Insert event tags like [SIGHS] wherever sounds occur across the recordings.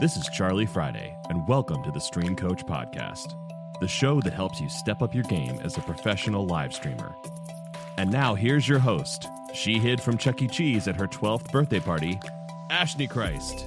This is Charlie Friday, and welcome to the Stream Coach Podcast, the show that helps you step up your game as a professional live streamer. And now here's your host. She hid from Chuck E. Cheese at her 12th birthday party, Ashley Christ.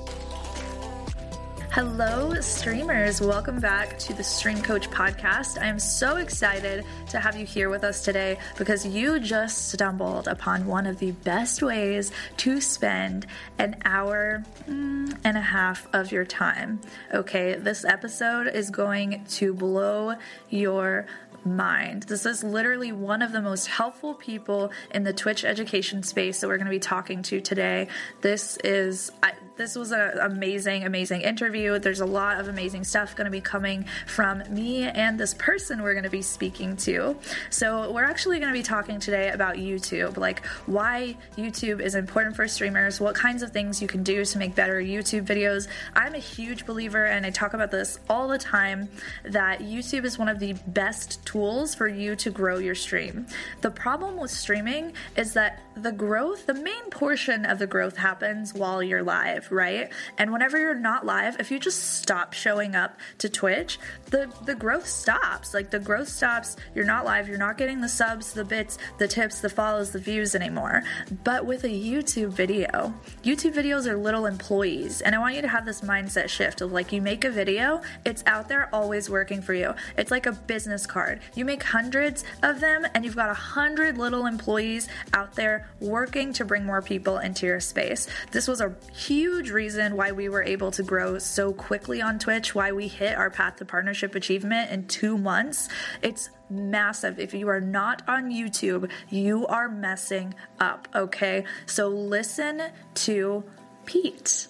Hello, streamers. Welcome back to the Stream Coach podcast. I am so excited to have you here with us today because you just stumbled upon one of the best ways to spend an hour mm, and a half of your time. Okay, this episode is going to blow your mind. This is literally one of the most helpful people in the Twitch education space that we're going to be talking to today. This is I, this was an amazing, amazing interview. There's a lot of amazing stuff going to be coming from me and this person we're going to be speaking to. So we're actually going to be talking today about YouTube, like why YouTube is important for streamers, what kinds of things you can do to make better YouTube videos. I'm a huge believer, and I talk about this all the time, that YouTube is one of the best tools for you to grow your stream. The problem with streaming is that the growth, the main portion of the growth happens while you're live, right? And whenever you're not live, if you just stop showing up to Twitch, the the growth stops. Like the growth stops. You're not live, you're not getting the subs, the bits, the tips, the follows, the views anymore. But with a YouTube video, YouTube videos are little employees. And I want you to have this mindset shift of like you make a video, it's out there always working for you. It's like a business card. You make hundreds of them and you've got a hundred little employees out there working to bring more people into your space. This was a huge reason why we were able to grow so quickly on Twitch, why we hit our path to partnership achievement in two months. It's massive. If you are not on YouTube, you are messing up, okay? So listen to Pete.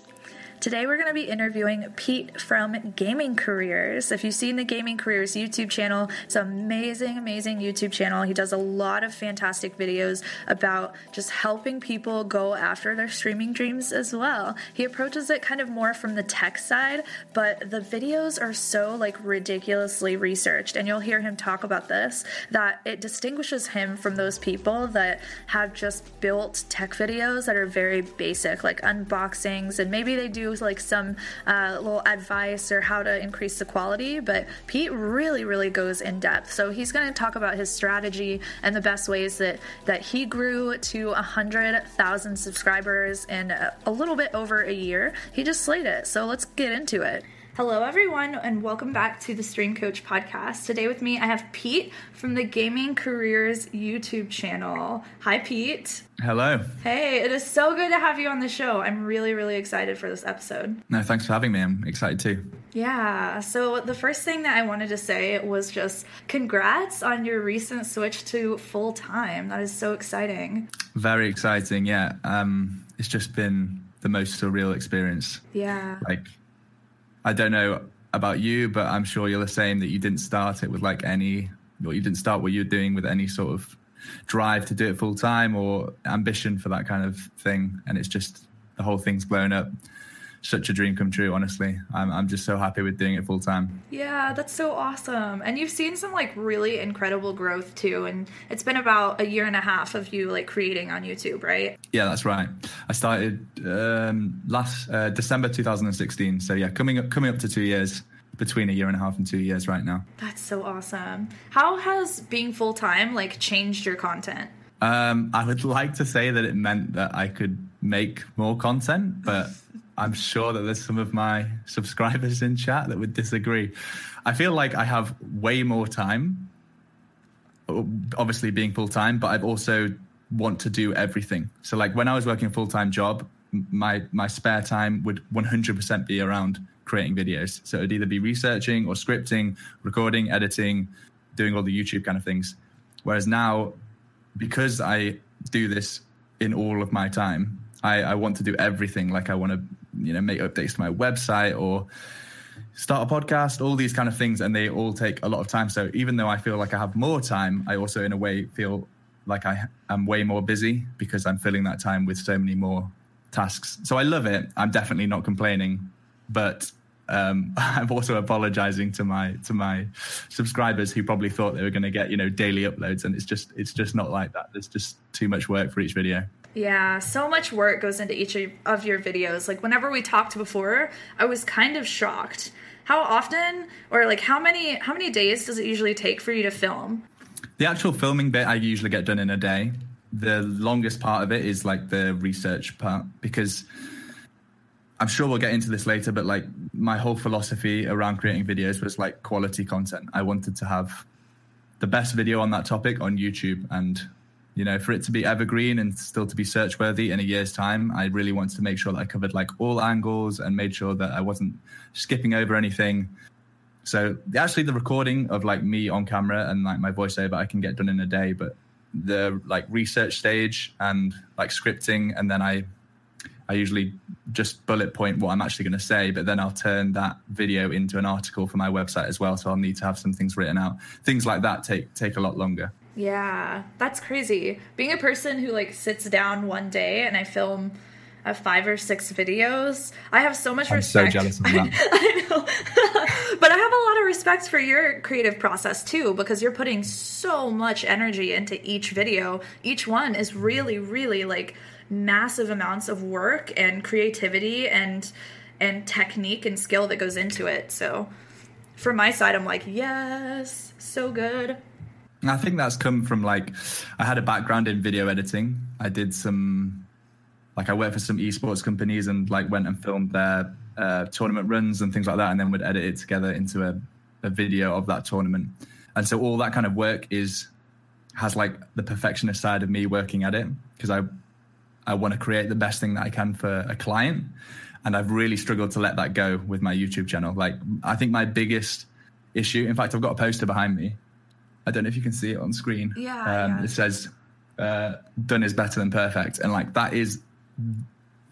Today we're going to be interviewing Pete from Gaming Careers. If you've seen the Gaming Careers YouTube channel, it's an amazing, amazing YouTube channel. He does a lot of fantastic videos about just helping people go after their streaming dreams as well. He approaches it kind of more from the tech side, but the videos are so like ridiculously researched, and you'll hear him talk about this that it distinguishes him from those people that have just built tech videos that are very basic, like unboxings, and maybe they do like some uh, little advice or how to increase the quality. But Pete really, really goes in depth. So he's going to talk about his strategy and the best ways that that he grew to a hundred thousand subscribers in a, a little bit over a year. He just slayed it. So let's get into it. Hello, everyone, and welcome back to the Stream Coach podcast. Today with me, I have Pete from the Gaming Careers YouTube channel. Hi, Pete. Hello. Hey, it is so good to have you on the show. I'm really, really excited for this episode. No, thanks for having me. I'm excited too. Yeah. So, the first thing that I wanted to say was just congrats on your recent switch to full time. That is so exciting. Very exciting. Yeah. Um, it's just been the most surreal experience. Yeah. Like, I don't know about you, but I'm sure you're the same that you didn't start it with like any, or you didn't start what you're doing with any sort of drive to do it full time or ambition for that kind of thing. And it's just the whole thing's blown up such a dream come true honestly. I'm, I'm just so happy with doing it full time. Yeah that's so awesome. And you've seen some like really incredible growth too and it's been about a year and a half of you like creating on youtube right? Yeah that's right. I started um, last uh, december 2016 so yeah coming up coming up to two years between a year and a half and two years right now. That's so awesome. How has being full-time like changed your content? Um, i would [LAUGHS] like to say that it meant that i could make more content but [LAUGHS] I'm sure that there's some of my subscribers in chat that would disagree. I feel like I have way more time, obviously being full time, but I've also want to do everything. So like when I was working a full time job, my my spare time would 100% be around creating videos. So it'd either be researching or scripting, recording, editing, doing all the YouTube kind of things. Whereas now, because I do this in all of my time, I, I want to do everything. Like I want to you know make updates to my website or start a podcast all these kind of things and they all take a lot of time so even though i feel like i have more time i also in a way feel like i am way more busy because i'm filling that time with so many more tasks so i love it i'm definitely not complaining but um, [LAUGHS] I'm also apologizing to my to my subscribers who probably thought they were going to get you know daily uploads, and it's just it's just not like that. There's just too much work for each video. Yeah, so much work goes into each of your videos. Like whenever we talked before, I was kind of shocked. How often or like how many how many days does it usually take for you to film? The actual filming bit I usually get done in a day. The longest part of it is like the research part because I'm sure we'll get into this later, but like my whole philosophy around creating videos was like quality content. I wanted to have the best video on that topic on YouTube and you know, for it to be evergreen and still to be search worthy in a year's time, I really wanted to make sure that I covered like all angles and made sure that I wasn't skipping over anything. So actually, the recording of like me on camera and like my voiceover, I can get done in a day. But the like research stage and like scripting, and then I, I usually just bullet point what I'm actually going to say, but then I'll turn that video into an article for my website as well. So I'll need to have some things written out. Things like that take take a lot longer. Yeah, that's crazy. Being a person who like sits down one day and I film uh, five or six videos, I have so much I'm respect. so jealous of that. [LAUGHS] I know, [LAUGHS] but I have a lot of respect for your creative process too because you're putting so much energy into each video. Each one is really, really like massive amounts of work and creativity and and technique and skill that goes into it. So, from my side, I'm like, yes, so good. I think that's come from like I had a background in video editing. I did some like I worked for some esports companies and like went and filmed their uh, tournament runs and things like that, and then would edit it together into a, a video of that tournament. And so all that kind of work is has like the perfectionist side of me working at it because I I want to create the best thing that I can for a client, and I've really struggled to let that go with my YouTube channel. Like I think my biggest issue, in fact, I've got a poster behind me I don't know if you can see it on screen. Yeah. Um, yeah. It says, uh, done is better than perfect. And like that is,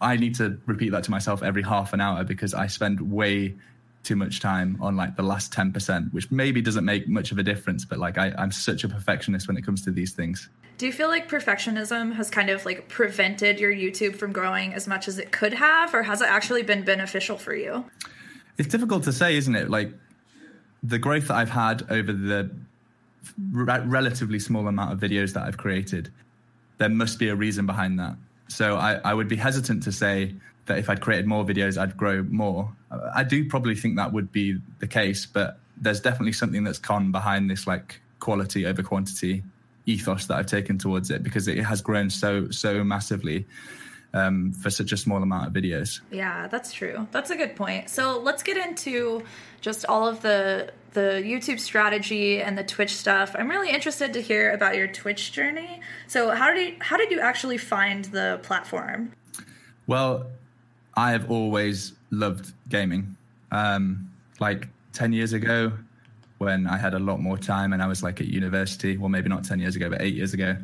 I need to repeat that to myself every half an hour because I spend way too much time on like the last 10%, which maybe doesn't make much of a difference. But like I, I'm such a perfectionist when it comes to these things. Do you feel like perfectionism has kind of like prevented your YouTube from growing as much as it could have, or has it actually been beneficial for you? It's difficult to say, isn't it? Like the growth that I've had over the re- relatively small amount of videos that I've created, there must be a reason behind that. So I, I would be hesitant to say that if I'd created more videos, I'd grow more. I do probably think that would be the case, but there's definitely something that's con behind this like quality over quantity ethos that I've taken towards it because it has grown so so massively um, for such a small amount of videos. Yeah, that's true. That's a good point. So let's get into just all of the the YouTube strategy and the Twitch stuff. I'm really interested to hear about your Twitch journey. So how did you, how did you actually find the platform? Well, I have always loved gaming. Um, like ten years ago, when I had a lot more time and I was like at university, well, maybe not ten years ago, but eight years ago,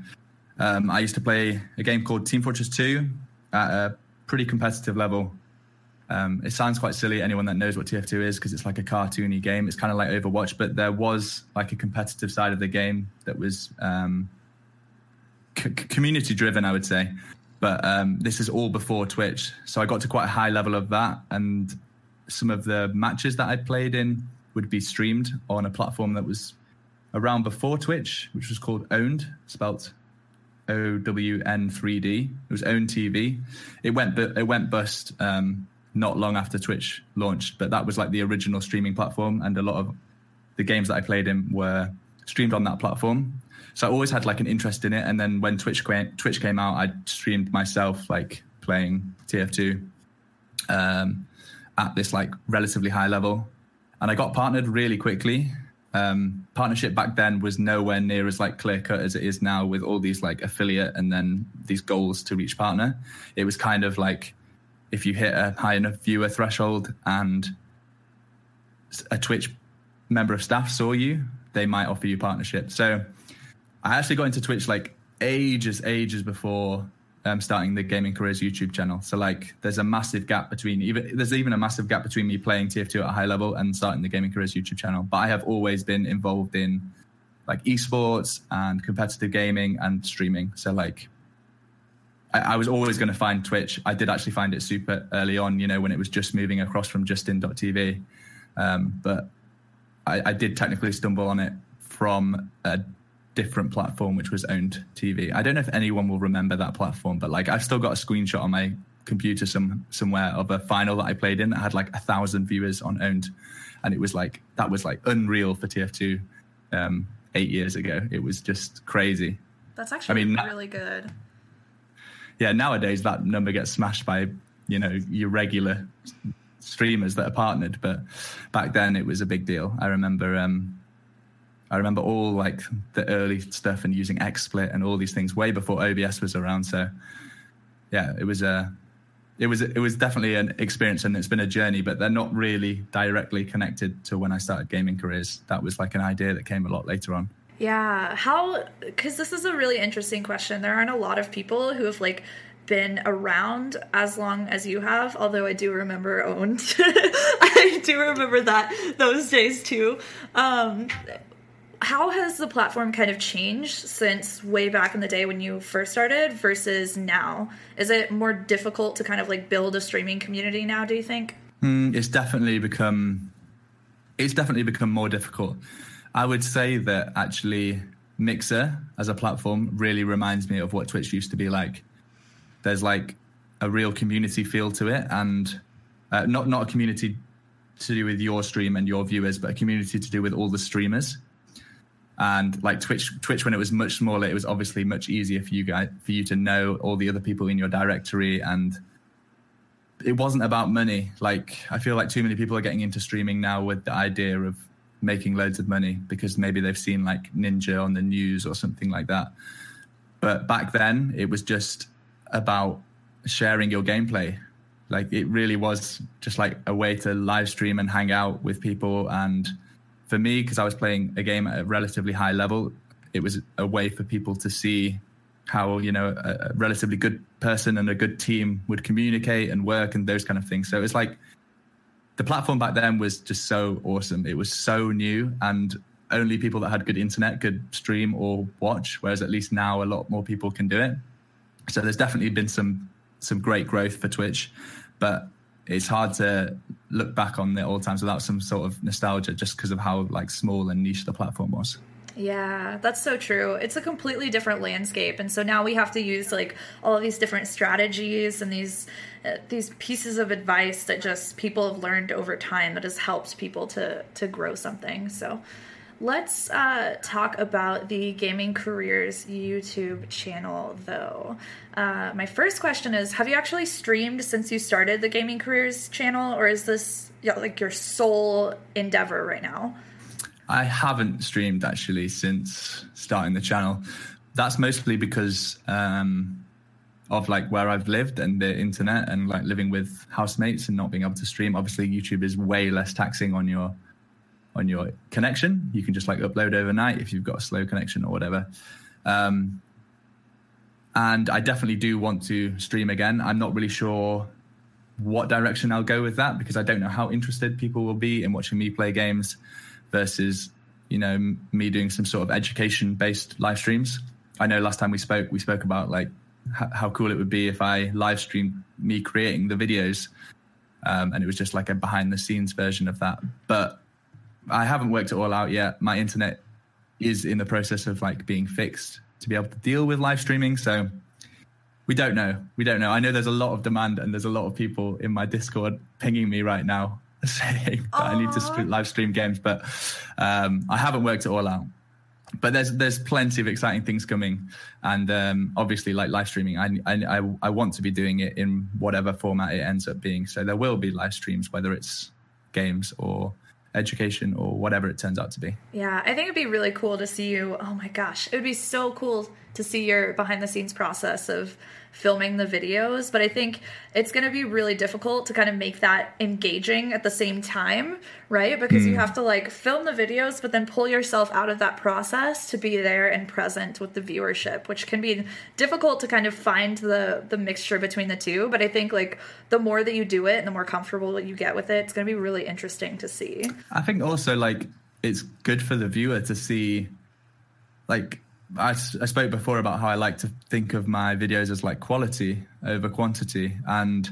um, I used to play a game called Team Fortress Two at a pretty competitive level. Um, it sounds quite silly. Anyone that knows what TF2 is, because it's like a cartoony game. It's kind of like Overwatch, but there was like a competitive side of the game that was um, c- community driven, I would say. But um, this is all before Twitch, so I got to quite a high level of that, and some of the matches that I played in would be streamed on a platform that was around before Twitch, which was called Owned, spelt OWN3D. It was Own TV. It went it went bust um, not long after Twitch launched, but that was like the original streaming platform, and a lot of the games that I played in were streamed on that platform. So I always had like an interest in it. And then when Twitch came, Twitch came out, I streamed myself like playing TF2 um, at this like relatively high level, and I got partnered really quickly um, partnership back then was nowhere near as like clear cut as it is now with all these like affiliate and then these goals to reach partner. It was kind of like if you hit a high enough viewer threshold and a Twitch member of staff saw you, they might offer you partnership. So I actually got into Twitch like ages, ages before um, starting the gaming careers YouTube channel. So like, there's a massive gap between even there's even a massive gap between me playing TF2 at a high level and starting the gaming careers YouTube channel. But I have always been involved in like esports and competitive gaming and streaming. So like, I, I was always going to find Twitch. I did actually find it super early on, you know, when it was just moving across from Justin.tv. Um, but I, I did technically stumble on it from a different platform which was owned TV. I don't know if anyone will remember that platform, but like I've still got a screenshot on my computer some somewhere of a final that I played in that had like a thousand viewers on owned, and it was like that was like unreal for TF2 um, eight years ago. It was just crazy. That's actually I mean, really good. Yeah, nowadays that number gets smashed by you know your regular streamers that are partnered, but back then it was a big deal. I remember. Um, I remember all like the early stuff and using XSplit and all these things way before OBS was around. So yeah, it was a it was it was definitely an experience and it's been a journey, but they're not really directly connected to when I started gaming careers. That was like an idea that came a lot later on. Yeah, how cuz this is a really interesting question. There aren't a lot of people who have like been around as long as you have, although I do remember owned. [LAUGHS] I do remember that those days too. Um how has the platform kind of changed since way back in the day when you first started versus now? Is it more difficult to kind of like build a streaming community now? Do you think? Mm, it's definitely become it's definitely become more difficult. I would say that actually Mixer as a platform really reminds me of what Twitch used to be like. There's like a real community feel to it, and uh, not not a community to do with your stream and your viewers, but a community to do with all the streamers and like Twitch, Twitch when it was much smaller, it was obviously much easier for you guys for you to know all the other people in your directory, and it wasn't about money. Like I feel like too many people are getting into streaming now with the idea of making loads of money because maybe they've seen like Ninja on the news or something like that. But back then, it was just about sharing your gameplay. Like it really was just like a way to live stream and hang out with people and for me, because I was playing a game at a relatively high level, it was a way for people to see how you know a, a relatively good person and a good team would communicate and work and those kind of things. So it's like the platform back then was just so awesome. It was so new and only people that had good internet could stream or watch. Whereas at least now a lot more people can do it. So there's definitely been some some great growth for Twitch, but it's hard to look back on the old times without some sort of nostalgia just because of how like small and niche the platform was. Yeah, that's so true. It's a completely different landscape, and so now we have to use like all of these different strategies and these uh, these pieces of advice that just people have learned over time that has helped people to to grow something. So, Let's uh, talk about the Gaming Careers YouTube channel, though. Uh, my first question is Have you actually streamed since you started the Gaming Careers channel, or is this you know, like your sole endeavor right now? I haven't streamed actually since starting the channel. That's mostly because um, of like where I've lived and the internet and like living with housemates and not being able to stream. Obviously, YouTube is way less taxing on your on your connection. You can just like upload overnight if you've got a slow connection or whatever. Um, and I definitely do want to stream again. I'm not really sure what direction I'll go with that because I don't know how interested people will be in watching me play games versus you know me doing some sort of education based live streams. I know last time we spoke, we spoke about like h- how cool it would be if I live streamed me creating the videos, um, and it was just like a behind the scenes version of that. But I haven't worked it all out yet. My internet is in the process of like being fixed to be able to deal with live streaming. So we don't know. We don't know. I know there's a lot of demand and there's a lot of people in my Discord pinging me right now saying [LAUGHS] that I need to live stream games, but um, I haven't worked it all out. But there's there's plenty of exciting things coming, and um, obviously, like live streaming, I, I I want to be doing it in whatever format it ends up being. So there will be live streams, whether it's games or education or whatever it turns out to be. Yeah, I think it'd be really cool to see you. Oh my gosh, it would be so cool to see your behind the scenes process of filming the videos, but I think it's going to be really difficult to kind of make that engaging at the same time, right? Because mm. you hmm. have to like film the videos, but then pull yourself out of that process to be there and present with the viewership, which can be difficult to kind of find the the mixture between the two. But I think like the more that you do it and the more comfortable you get with it, it's going to be really interesting to see. I think also like it's good for the viewer to see like I, I spoke before about how I like to think of my videos as like quality over quantity, and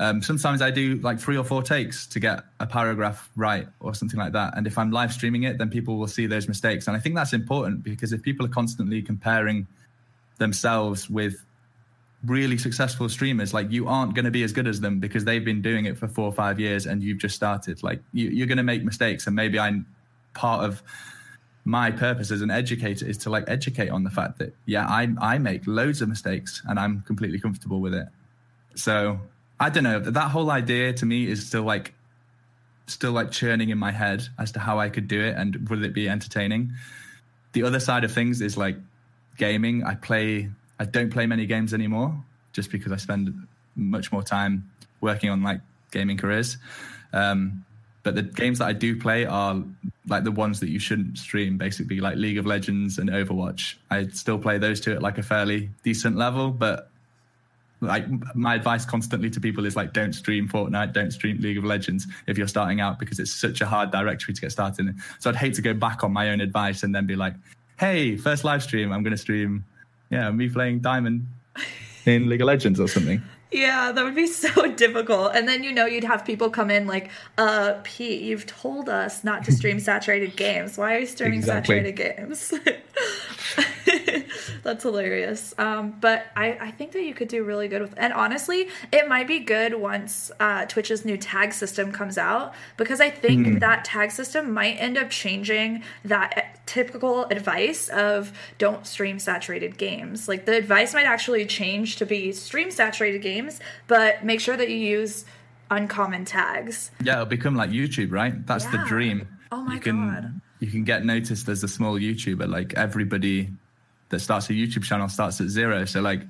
Um, sometimes I do like three or four takes to get a paragraph right or something like that. And if I'm live streaming it, then people will see those mistakes. And I think that's important because if people are constantly comparing themselves with really successful streamers, like you aren't going to be as good as them because they've been doing it for four or five years and you've just started. Like you, you're going to make mistakes. And maybe I'm part of my purpose as an educator is to like educate on the fact that yeah i i make loads of mistakes and i'm completely comfortable with it. So i don't know that whole idea to me is still like still like churning in my head as to how i could do it and would it be entertaining. The other side of things is like gaming. I play i don't play many games anymore just because i spend much more time working on like gaming careers. Um, but the games that I do play are like the ones that you shouldn't stream, basically like League of Legends and Overwatch. I still play those two at like a fairly decent level, but like my advice constantly to people is like don't stream Fortnite, don't stream League of Legends if you're starting out because it's such a hard directory to get started in. So I'd hate to go back on my own advice and then be like, hey, first live stream, I'm going to stream, yeah, me playing Diamond in League of Legends or something. Yeah, that would be [LAUGHS] so difficult. And then you know you'd have people come in like, uh, Pete, you've told us not to stream [LAUGHS] saturated games. Why are you streaming exactly. saturated games? [LAUGHS] [LAUGHS] That's hilarious. Um, but I, I think that you could do really good with and honestly, it might be good once uh, Twitch's new tag system comes out because I think mm. that tag system might end up changing that typical advice of don't stream saturated games. Like the advice might actually change to be stream saturated games, but make sure that you use uncommon tags. Yeah, it'll become like YouTube, right? That's yeah. the dream. Oh my you can, god. You can get noticed as a small YouTuber. Like everybody that starts a YouTube channel starts at zero. So like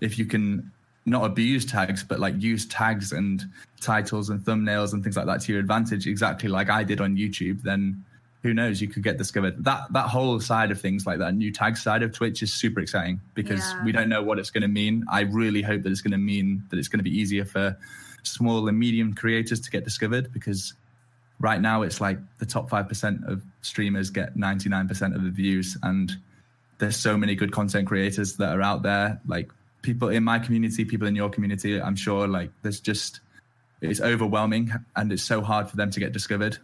if you can not abuse tags, but like use tags and titles and thumbnails and things like that to your advantage, exactly like I did on YouTube, then who knows, you could get discovered. That that whole side of things, like that new tag side of Twitch, is super exciting because yeah. we don't know what it's going to mean. I really hope that it's going to mean that it's going to be easier for small and medium creators to get discovered because right now it's like the top 5% of streamers get 99% of the views and there's so many good content creators that are out there. Like people in my community people in your community i'm sure like there's just it's overwhelming and it's so hard for them to get discovered.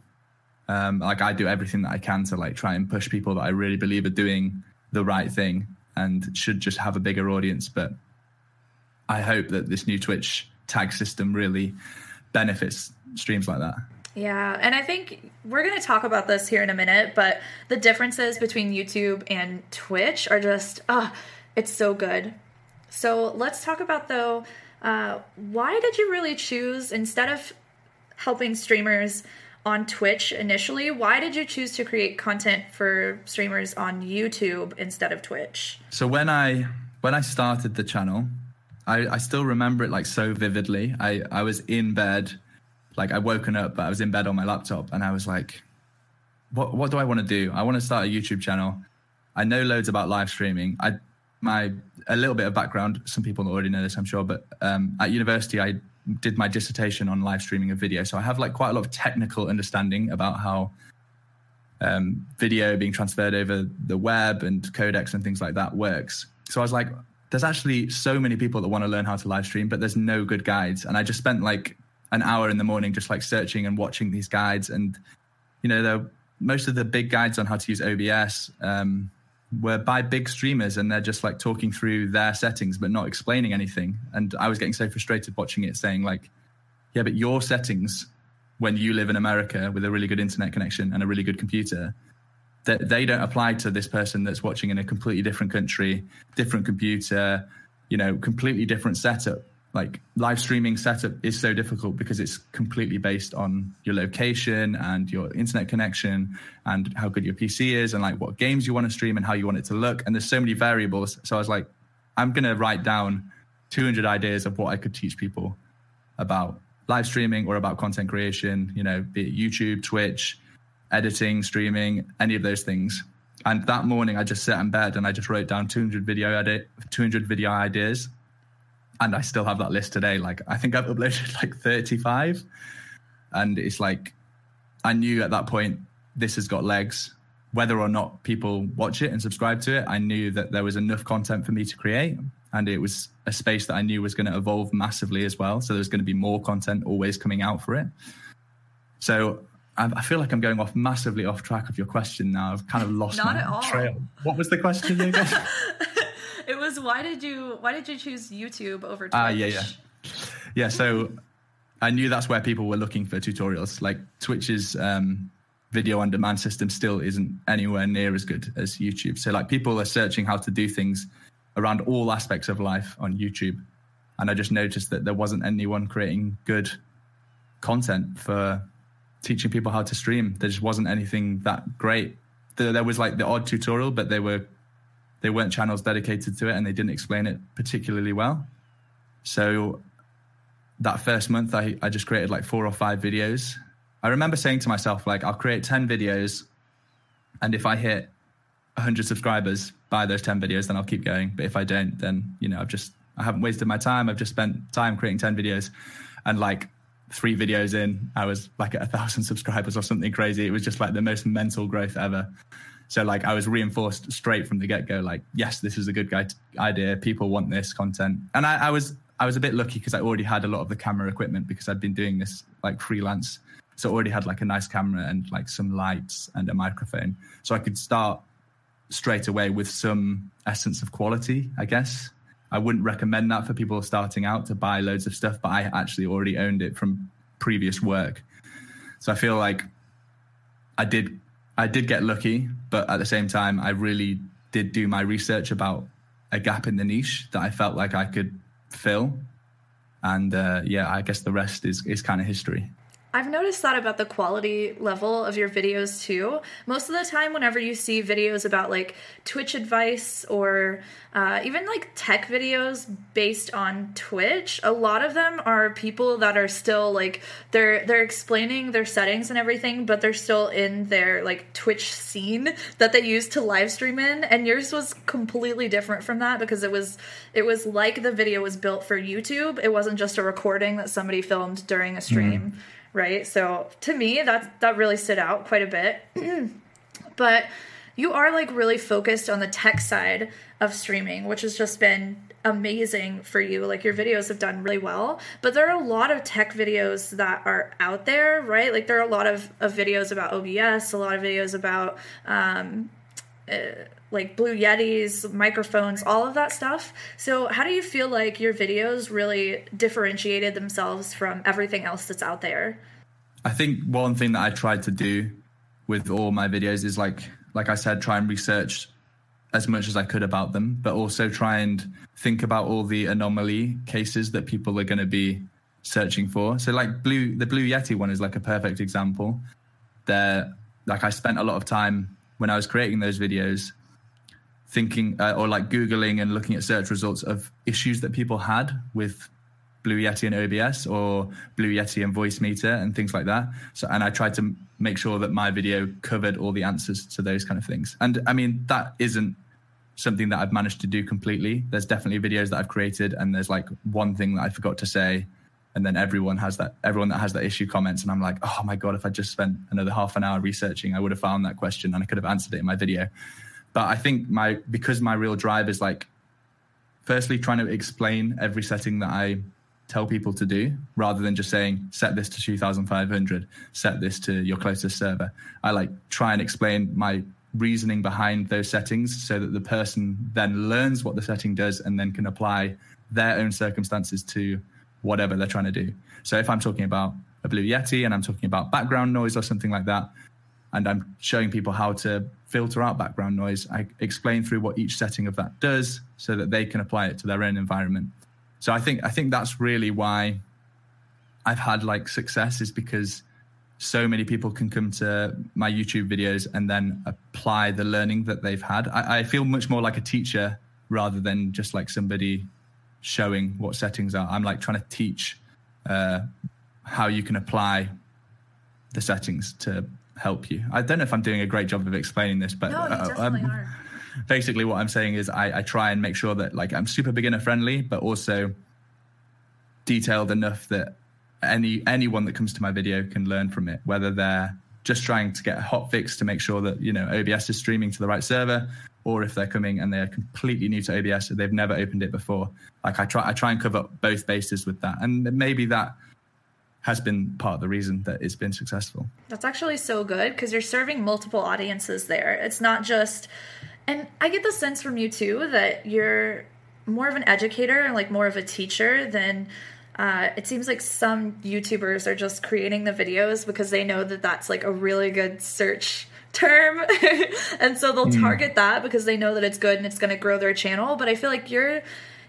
Um, like i do everything that i can to like try and push people that i really believe are doing the right thing and should just have a bigger audience. But i hope that this new twitch tag system really benefits streams like that yeah, and I think we're going to talk about this here in a minute, but the differences between YouTube and Twitch are just, oh, it's so good. So let's talk about, though, uh, why did you really choose, instead of helping streamers on Twitch initially, why did you choose to create content for streamers on YouTube instead of Twitch? So when I when I started the channel, I, I still remember it like so vividly. I, I was in bed like I woken up, but I was in bed on my laptop, and I was like, "What? What do I want to do? I want to start a YouTube channel. I know loads about live streaming. I my a little bit of background. Some people already know this, I'm sure, but um, at university, I did my dissertation on live streaming of video, so I have like quite a lot of technical understanding about how um, video being transferred over the web and codecs and things like that works. So I was like, there's actually so many people that want to learn how to live stream, but there's no good guides. And I just spent like an hour in the morning just like searching and watching these guides. And you know the most of the big guides on how to use obs um, were by big streamers and they're just like talking through their settings but not explaining anything. And i was getting so frustrated watching it saying like yeah but your settings when you live in america with a really good internet connection and a really good computer that they don't apply to this person that's watching in a completely different country different computer you know completely different setup like live streaming setup is so difficult because it's completely based on your location and your internet connection and how good your PC is and like what games you want to stream and how you want it to look. And there's so many variables. So I was like, I'm going to write down 200 ideas of what I could teach people about live streaming or about content creation, you know, be it YouTube, Twitch, editing, streaming, any of those things. And that morning I just sat in bed and I just wrote down 200 video edit, 200 video ideas and I still have that list today. Like I think I've uploaded [LAUGHS] like 35, and it's like I knew at that point this has got legs. Whether or not people watch it and subscribe to it, I knew that there was enough content for me to create, and it was a space that I knew was going to evolve massively as well. So there's going to be more content always coming out for it. So I, feel like I'm going off massively off track of your question now. I've kind of lost Not my trail. What was the question again? [LAUGHS] it was why did you why did you choose YouTube over Twitch? Ah, uh, yeah, yeah, yeah. So I knew that's where people were looking for tutorials. Like Twitch's um, video on demand system still isn't anywhere near as good as YouTube. So like people are searching how to do things around all aspects of life on YouTube, and I just noticed that there wasn't anyone creating good content for teaching people how to stream. There just wasn't anything that great. There, there was like the odd tutorial, but they were they weren't channels dedicated to it, and they didn't explain it particularly well. So that first month, I, I just created like four or five videos. I remember saying to myself, like, I'll create 10 videos, and if I hit 100 subscribers by those 10 videos, then I'll keep going. But if I don't, then, you know, I've just, I haven't wasted my time. I've just spent time creating 10 videos. And like three videos in, I was like at a thousand [LAUGHS] subscribers or something crazy. It was just like the most mental growth ever. So like I was reinforced straight from the get go, like yes, this is a good guy idea. People want this content, and I, I was I was a bit lucky because I already had a lot of the camera equipment because I'd been doing this like freelance. So I already had like a nice camera and like some lights and a microphone, so I could start straight away with some essence of quality, I guess. I wouldn't recommend that for people starting out to buy loads of stuff, but I actually already owned it from previous work. So I feel like I did I did get lucky, but at the same time I really did do my research about a gap in the niche that I felt like I could fill. And uh, yeah, I guess the rest is is kind of history. I've noticed that about the quality level of your videos too. Most of the time, whenever you see videos about like Twitch advice or uh, even like tech videos based on Twitch, a lot of them are people that are still like they're they're explaining their settings and everything, but they're still in their like Twitch scene that they use to live stream in. And yours was completely different from that because it was it was like the video was built for YouTube. It wasn't just a recording that somebody filmed during a stream. Mm right? So to me, that that really stood out quite a bit. [CLEARS THROAT] but you are like really focused on the tech side of streaming, which has just been amazing for you. Like your videos have done really well, but there are a lot of tech videos that are out there, right? Like there are a lot of, of videos about OBS, a lot of videos about um, uh, like Blue Yetis, microphones, all of that stuff. So, how do you feel like your videos really differentiated themselves from everything else that's out there? I think one thing that I tried to do with all my videos is like like I said try and research as much as I could about them, but also try and think about all the anomaly cases that people are going to be searching for. So like blue the blue yeti one is like a perfect example. There like I spent a lot of time when I was creating those videos thinking uh, or like googling and looking at search results of issues that people had with blue yeti and obs or blue yeti and Voicemeeter and things like that. So and i tried to make sure that my video covered all the answers to those kind of things. And i mean that isn't something that i've managed to do completely. There's definitely videos that i've created and there's like one thing that i forgot to say. And then everyone has that everyone that has that issue comments and i'm like oh my god if i just spent another half an hour researching i would have found that question and i could have answered it in my video but I think my because my real drive is like firstly trying to explain every setting that I tell people to do rather than just saying set this to 2500 set this to your closest server. I like try and explain my reasoning behind those settings so that the person then learns what the setting does and then can apply their own circumstances to whatever they're trying to do. So if i'm talking about a blue yeti and i'm talking about background noise or something like that and I'm showing people how to filter out background noise. I explain through what each setting of that does so that they can apply it to their own environment. So I think I think that's really why I've had like success is because so many people can come to my YouTube videos and then apply the learning that they've had. I, I feel much more like a teacher rather than just like somebody showing what settings are. I'm like trying to teach uh, how you can apply the settings to help you. I don't know if I'm doing a great job of explaining this, but no, uh, um, basically what I'm saying is I, I, try and make sure that like I'm super beginner friendly, but also detailed enough that any anyone that comes to my video can learn from it, whether they're just trying to get a hot fix to make sure that you know OBS is streaming to the right server, or if they're coming and they're completely new to OBS, so they've never opened it before. Like I try, I try and cover both bases with that, and maybe that has been part of the reason that it's been successful. That's actually so good because you're serving multiple audiences there. It's not just, and I get the sense from you too that you're more of an educator and like more of a teacher than uh, it seems like some YouTubers are just creating the videos because they know that that's like a really good search [LAUGHS] term. [LAUGHS] and so they'll mm. target that because they know that it's good and it's going to grow their channel. But I feel like you're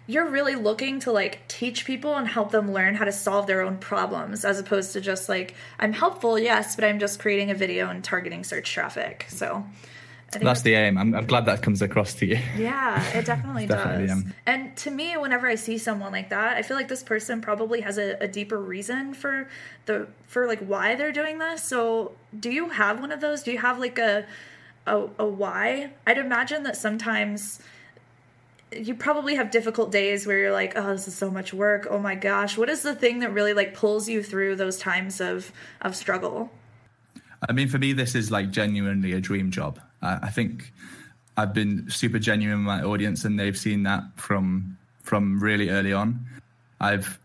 you're really looking to like teach people and help them learn how to solve their own problems as opposed to just like I'm helpful, yes, but I'm just creating a video and targeting search traffic. So that's, that's the aim. I'm, I'm, glad that comes across to you. Yeah, it [LAUGHS] definitely does. And to me, whenever I see someone like that, I feel like this person probably has a, a, deeper reason for the for like why they're doing this. So, do you have one of those? Do you have like a a, a why? I'd imagine that sometimes you probably have difficult days where you're like, oh, this is so much work. Oh my gosh, what is the thing that really like pulls you through those times of of struggle? I mean, for me, this is like genuinely a dream job. I, I think I've been super genuine with my audience, and they've seen that from from really early on. I've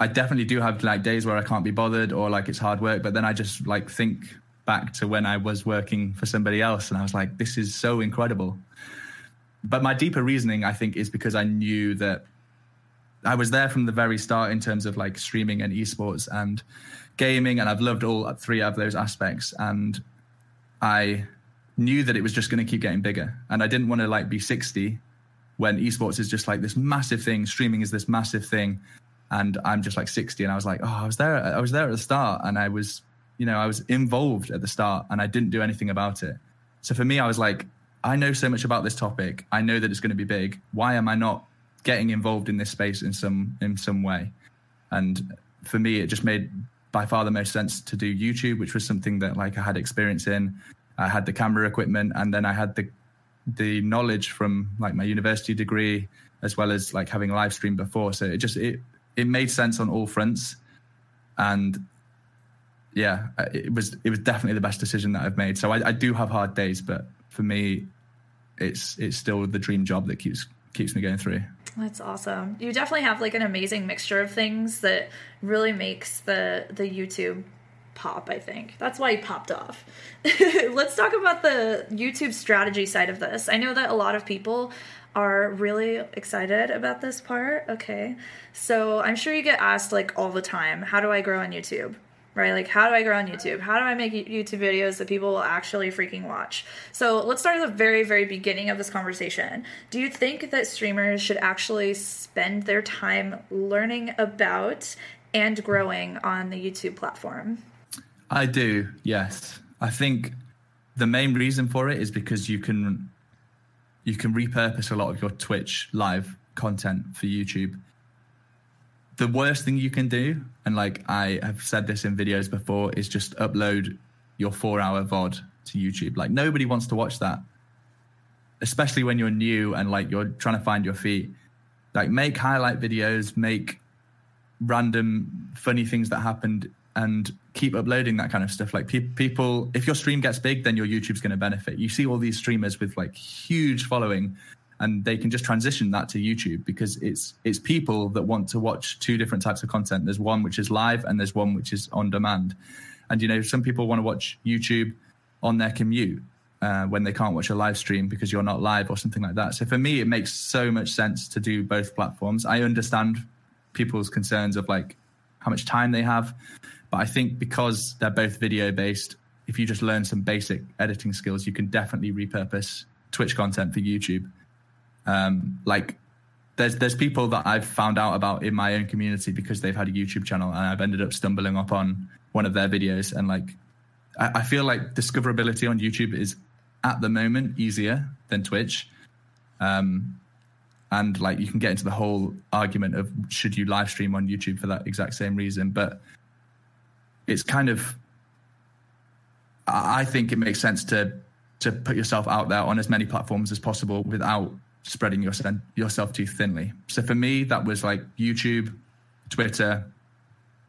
I definitely do have like days where I can't be bothered or like it's hard work, but then I just like think back to when I was working for somebody else and I was like, this is so incredible. But my deeper reasoning, I think, is because I knew that I was there from the very start in terms of like streaming and esports and gaming, and I've loved all three of those aspects. And I knew that it was just going to keep getting bigger, and I didn't want to like be 60 when esports is just like this massive thing, streaming is this massive thing, and I'm just like 60, and I was like, oh, I was there, I was there at the start, and I was, you know, I was involved at the start, and I didn't do anything about it. So for me, I was like, I know so much about this topic. I know that it's going to be big. Why am I not getting involved in this space in some in some way? And for me, it just made by far the most sense to do YouTube, which was something that like I had experience in. I had the camera equipment, and then I had the the knowledge from like my university degree, as well as like having live streamed before. So it just it it made sense on all fronts, and yeah, it was it was definitely the best decision that I've made. So I, I do have hard days, but for me, it's it's still the dream job that keeps keeps me going through. That's awesome. You definitely have like an amazing mixture of things that really makes the the YouTube pop, I think. That's why he popped off. [LAUGHS] Let's talk about the YouTube strategy side of this. I know that a lot of people are really excited about this part. Okay. So, I'm sure you get asked like all the time, how do I grow on YouTube? Right? Like, how do I grow on YouTube? How do I make YouTube videos that people will actually freaking watch? So, let's start at the very, very beginning of this conversation. Do you think that streamers should actually spend their time learning about and growing on the YouTube platform? I do, yes. I think the main reason for it is because you can you can repurpose a lot of your Twitch live content for YouTube the worst thing you can do, and like I have said this in videos before, is just upload your four hour VOD to YouTube. Like nobody wants to watch that, especially when you're new and like you're trying to find your feet. Like make highlight videos, make random funny things that happened and keep uploading that kind of stuff. Like pe- people, if your stream gets big, then your YouTube's going to benefit. You see all these streamers with like huge following and they can just transition that to YouTube because it's it's people that want to watch two different types of content. There's one which is live and there's one which is on demand. And you know, some people want to watch YouTube on their commute uh, when they can't watch a live stream because you're not live or something like that. So for me, it makes so much sense to do both platforms. I understand people's concerns of like how much time they have, but I think because they're both video based, if you just learn some basic editing skills, you can definitely repurpose Twitch content for YouTube. Um, like there's there's people that I've found out about in my own community because they've had a YouTube channel and I've ended up stumbling upon one of their videos and like I, I feel like discoverability on YouTube is at the moment easier than Twitch. Um, and like you can get into the whole argument of should you live stream on YouTube for that exact same reason, but it's kind of I think it makes sense to to put yourself out there on as many platforms as possible without spreading your, yourself too thinly. So for me, that was like YouTube, Twitter,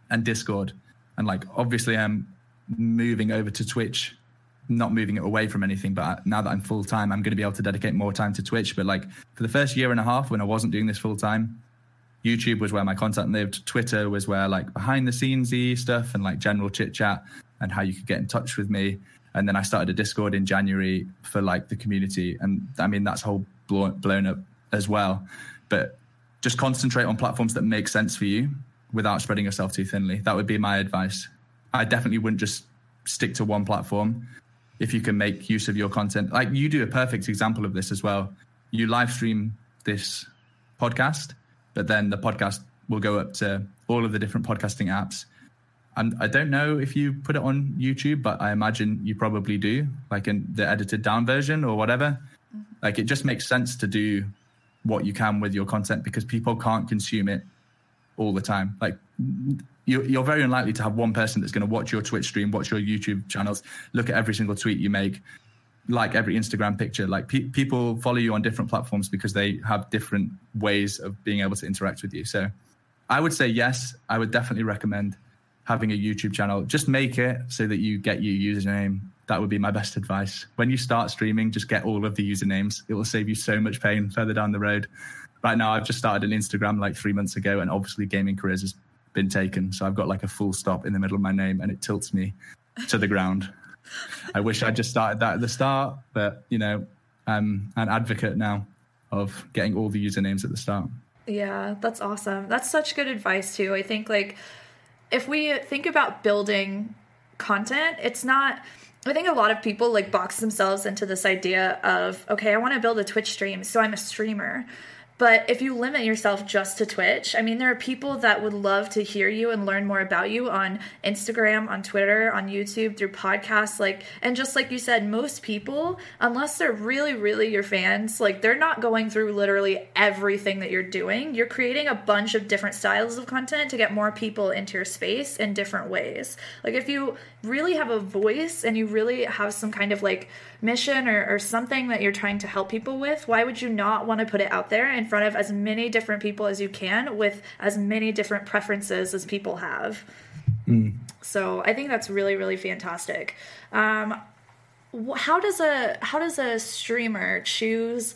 and Discord. And like obviously, I'm moving over to Twitch, not moving it away from anything. But now that I'm full time, I'm going to be able to dedicate more time to Twitch. But like for the first year and a half when I wasn't doing this full time, YouTube was where my content lived. Twitter was where like behind the scenesy stuff and like general chit chat and how you could get in touch with me. And then I started a Discord in January for like the community, and I mean that's whole blown, blown up as well. But just concentrate on platforms that make sense for you without spreading yourself too thinly. That would be my advice. I definitely wouldn't just stick to one platform if you can make use of your content. Like you do a perfect example of this as well. You live stream this podcast but then the podcast will go up to all of the different podcasting apps. And I don't know if you put it on YouTube, but I imagine you probably do, like in the edited down version or whatever. Mm-hmm. Like it just makes sense to do what you can with your content because people can't consume it all the time. Like you're very unlikely to have one person that's going to watch your Twitch stream, watch your YouTube channels, look at every single tweet you make, like every Instagram picture. Like pe- people follow you on different platforms because they have different ways of being able to interact with you. So I would say yes. I would definitely recommend having a YouTube channel. Just make it so that you get your username. That would be my best advice. When you start streaming, just get all of the usernames. It will save you so much pain further down the road. Right now, I've just started an Instagram like three months ago, and obviously, gaming careers has been taken. So I've got like a full stop in the middle of my name, and it tilts me to the ground. [LAUGHS] I wish I'd just started that at the start, but you know, I'm an advocate now of getting all the usernames at the start. Yeah, that's awesome. That's such good advice too. I think like if we think about building content, it's not I think a lot of people like box themselves into this idea of okay, I want to build a Twitch stream, so I'm a streamer. But if you limit yourself just to Twitch, I mean, there are people that would love to hear you and learn more about you on Instagram, on Twitter, on YouTube, through podcasts. Like, and just like you said, most people, unless they're really, really your fans, like, they're not going through literally everything that you're doing. You're creating a bunch of different styles of content to get more people into your space in different ways. Like, if you really have a voice and you really have some kind of like mission or, or something that you're trying to help people with, why would you not want to put it out there in front of as many different people as you can with as many different preferences as people have? Mm. So I think that's really, really fantastic. Um, how does a how does a streamer choose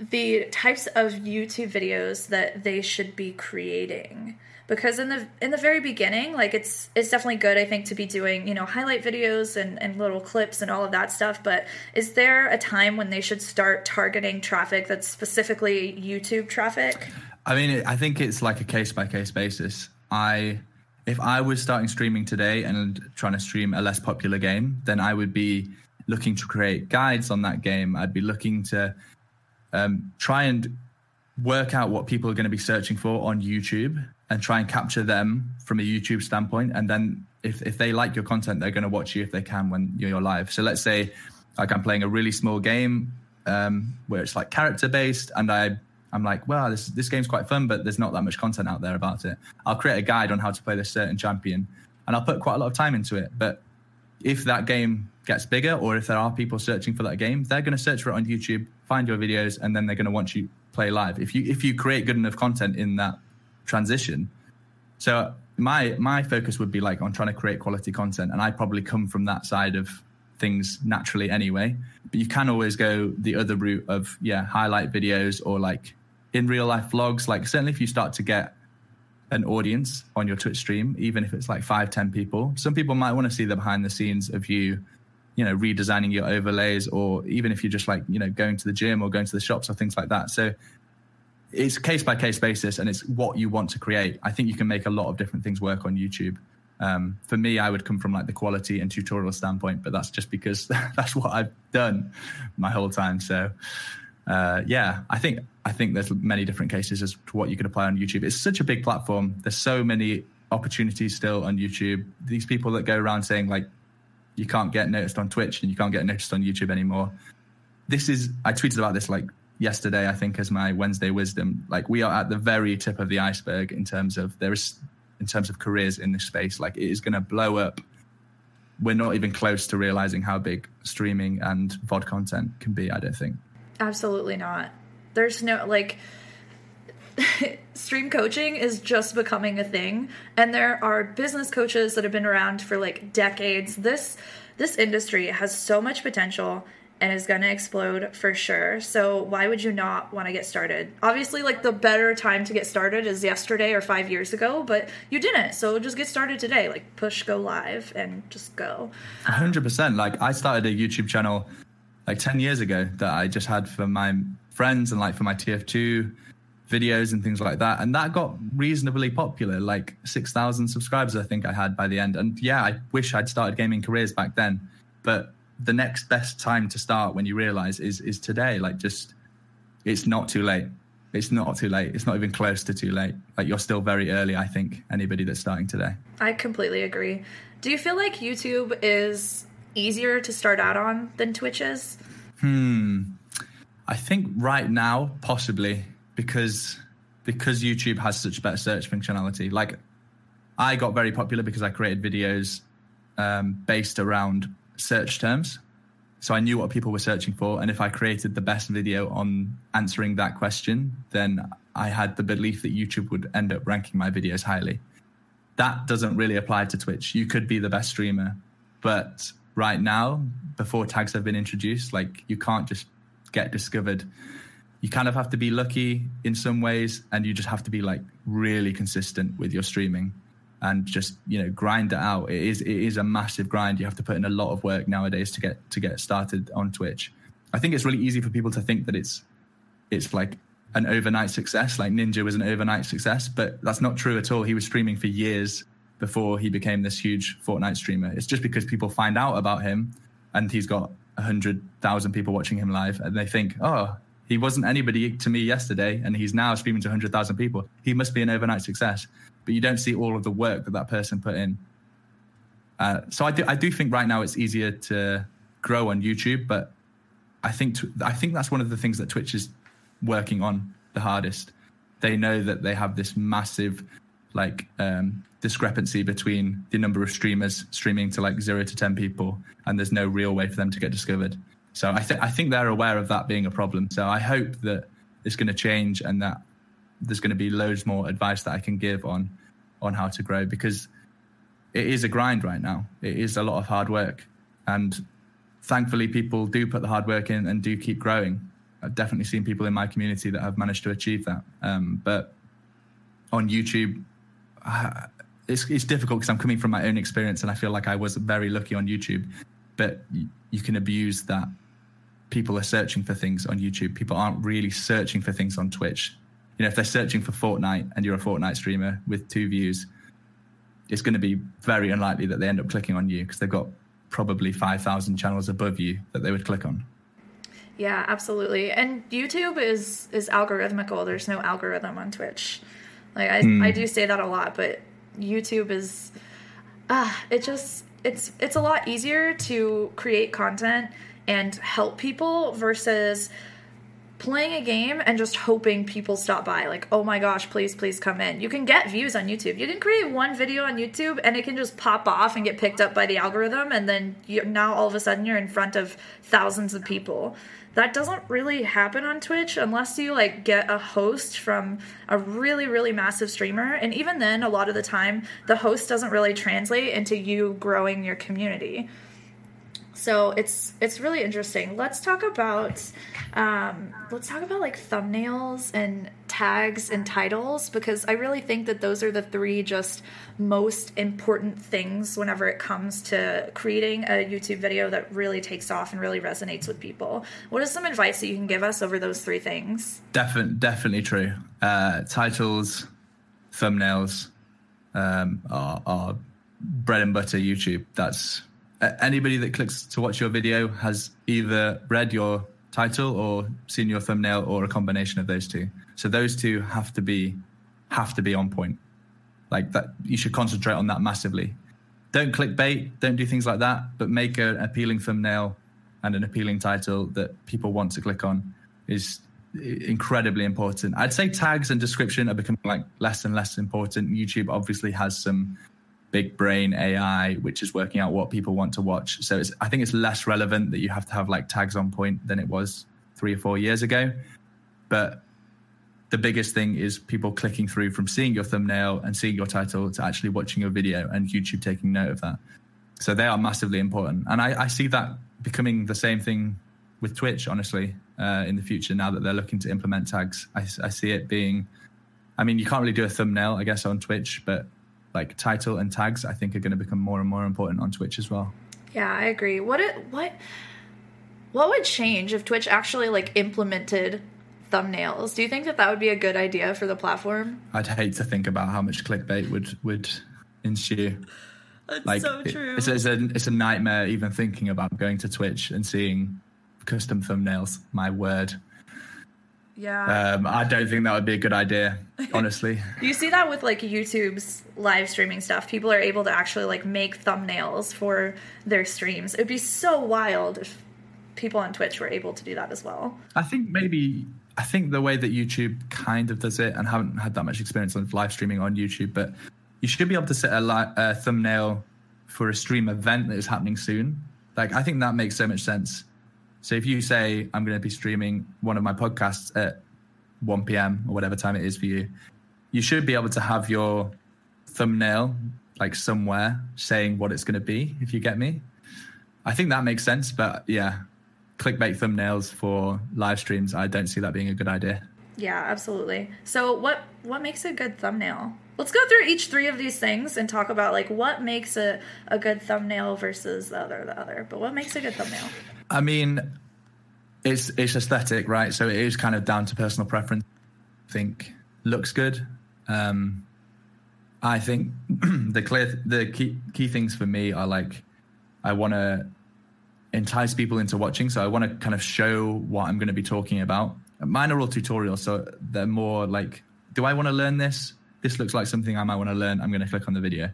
the types of YouTube videos that they should be creating? Because in the in the very beginning like it's it's definitely good i think to be doing you know highlight videos and, and little clips and all of that stuff but is there a time when they should start targeting traffic that's specifically youtube traffic? I mean i think it's like a case by case basis. I if i was starting streaming today and trying to stream a less popular game then i would be looking to create guides on that game. I'd be looking to um, try and work out what people are going to be searching for on youtube and try and capture them from a YouTube standpoint. And then if, if they like your content, they're going to watch you if they can when you're live. So let's say like I'm playing a really small game um, where it's like character based, and I I'm like, well, this this game's quite fun, but there's not that much content out there about it. I'll create a guide on how to play this certain champion, and I'll put quite a lot of time into it. But if that game gets bigger, or if there are people searching for that game, they're going to search for it on YouTube, find your videos, and then they're going to want you play live. If you if you create good enough content in that transition. So my my focus would be like on trying to create quality content, and I probably come from that side of things naturally anyway. But you can always go the other route of yeah, highlight videos or like in real life vlogs. Like certainly if you start to get an audience on your Twitch stream, even if it's like five, ten people, some people might want to see the behind the scenes of you, you know, redesigning your overlays, or even if you're just like you know going to the gym or going to the shops or things like that. So it's case by case basis and it's what you want to create. I think you can make a lot of different things work on YouTube. Um, for me, I would come from like the quality and tutorial standpoint, but that's just because [LAUGHS] that's what I've done my whole time. So, uh, yeah, I think I think there's many different cases as to what you could apply on YouTube. It's such a big platform. There's so many opportunities still on YouTube. These people that go around saying like you can't get noticed on Twitch and you can't get noticed on YouTube anymore. This is I tweeted about this like yesterday, I think, as my Wednesday wisdom. Like we are at the very tip of the iceberg in terms of there is in terms of careers in this space. Like it is going to blow up. We're not even close to realizing how big streaming and VOD content can be. I don't think. Absolutely not. There's no like [LAUGHS] stream coaching is just becoming a thing and there are business coaches that have been around for like decades this this industry has so much potential and is going to explode for sure. So why would you not want to get started? Obviously, like the better time to get started is yesterday or 5 years ago, but you didn't. So just get started today. Like push go live and just go. 100%. Like I started a YouTube channel like 10 years ago that I just had for my friends and like for my TF2 videos and things like that. And that got reasonably popular, like 6,000 subscribers, I think I had by the end. And yeah, I wish I'd started gaming careers back then. But the next best time to start when you realize is is today. Like just it's not too late. It's not too late. It's not even close to too late. Like you're still very early, I think, anybody that's starting today. I completely agree. Do you feel like YouTube is easier to start out on than Twitch is? Hmm. I think right now, possibly because because YouTube has such better search functionality. Like I got very popular because I created videos um, based around search terms. So I knew what people were searching for. And if I created the best video on answering that question, then I had the belief that YouTube would end up ranking my videos highly. That doesn't really apply to Twitch. You could be the best streamer, but right now, before tags have been introduced, like you can't just get discovered. You kind of have to be lucky in some ways, and you just have to be like really consistent with your streaming and just you know grind it out. It is it is a massive grind. You have to put in a lot of work nowadays to get to get started on Twitch. I think it's really easy for people to think that it's it's like an overnight success, like Ninja was an overnight success, but that's not true at all. He was streaming for years before he became this huge Fortnite streamer. It's just because people find out about him and he's got 100,000 people watching him live and they think, oh, he wasn't anybody to me yesterday and he's now streaming to 100,000 people. He must be an overnight success but you don't see all of the work that that person put in. Uh, so I do, I do think right now it's easier to grow on YouTube, but I think I think that's one of the things that Twitch is working on the hardest. They know that they have this massive like um, discrepancy between the number of streamers streaming to like zero to ten people, and there's no real way for them to get discovered. So I think I think they're aware of that being a problem. So I hope that it's going to change and that there's going to be loads more advice that I can give on on how to grow because it is a grind right now. It is a lot of hard work, and thankfully, people do put the hard work in and do keep growing. I've definitely seen people in my community that have managed to achieve that. Um, but on YouTube, uh, it's, it's difficult because I'm coming from my own experience, and I feel like I was very lucky on YouTube. But you, you can abuse that. People are searching for things on YouTube. People aren't really searching for things on Twitch you know, if they're searching for Fortnite and you're a Fortnite streamer with two views, it's going to be very unlikely that they end up clicking on you because they've got probably 5,000 channels above you that they would click on. Yeah, absolutely. And YouTube is is algorithmical. There's no algorithm on Twitch. Like I, mm. I do say that a lot, but YouTube is ah, uh, it just it's it's a lot easier to create content and help people versus playing a game and just hoping people stop by. Like oh my gosh please please come in. You can get views on youtube. You can create one video on youtube and it can just pop off and get picked up by the algorithm and then you now all of a sudden you're in front of thousands of people. That doesn't really happen on twitch unless you like get a host from a really really massive streamer. And even then a lot of the time the host doesn't really translate into you growing your community so it's it's really interesting. Let's talk about um, let's talk about like thumbnails and tags and titles because I really think that those are the three just most important things whenever it comes to creating a YouTube video that really takes off and really resonates with people. What is some advice that you can give us over those three things? Definitely, definitely true. Uh, titles, thumbnails um, are, are bread and butter YouTube. That's anybody that clicks to watch your video has either read your title or seen your thumbnail or a combination of those two. So those two have to be have to be on point. Like that you should concentrate on that massively. Don't clickbait, don't do things like that, but make an appealing thumbnail and an appealing title that people want to click on is incredibly important. I'd say tags and description are becoming like less and less important. YouTube obviously has some big brain AI, which is working out what people want to watch. So it's, I think it's less relevant that you have to have like tags on point than it was three or four years ago. But the biggest thing is people clicking through from seeing your thumbnail and seeing your title to actually watching your video and YouTube taking note of that. So they are massively important. And I, I see that becoming the same thing with Twitch, honestly, uh, in the future now that they're looking to implement tags. I, I see it being, I mean, you can't really do a thumbnail, I guess, on Twitch, but like title and tags, I think are going to become more and more important on Twitch as well. Yeah, I agree. What it, what what would change if Twitch actually like implemented thumbnails? Do you think that that would be a good idea for the platform? I'd hate to think about how much clickbait would would ensue. That's like, so true. It, it's, it's, a, it's a nightmare even thinking about going to Twitch and seeing custom thumbnails. My word. Yeah. Um, I don't think that would be a good idea, [LAUGHS] honestly. you see that with like YouTube's live streaming stuff. People are able to actually like make thumbnails for their streams. It'd be so wild if people on Twitch were able to do that as well. I think maybe I think the way that YouTube kind of does it, and haven't had that much experience on live streaming on YouTube, but you should be able to set a, li- a thumbnail for a stream event that is happening soon. Like I think that makes so much sense so if you say I'm going to be streaming one of my podcasts at 1 p.m. or whatever time it is for you, you should be able to have your thumbnail like somewhere saying what it's going to be. If you get me, I think that makes sense. But yeah, clickbait thumbnails for live streams, I don't see that being a good idea. Yeah, absolutely. So what what makes a good thumbnail? Let's go through each three of these things and talk about like what makes a, a good thumbnail versus the other the other. But what makes a good thumbnail? I mean, it's it's aesthetic, right? So it is kind of down to personal preference. I think looks good. Um, I think [CLEARS THROAT] the clear the key key things for me are like I want to entice people into watching, so I want to kind of show what I'm going to be talking about. Mine are all tutorials, so they're more like, do I want to learn this? This looks like something I might want to learn. I'm going to click on the video.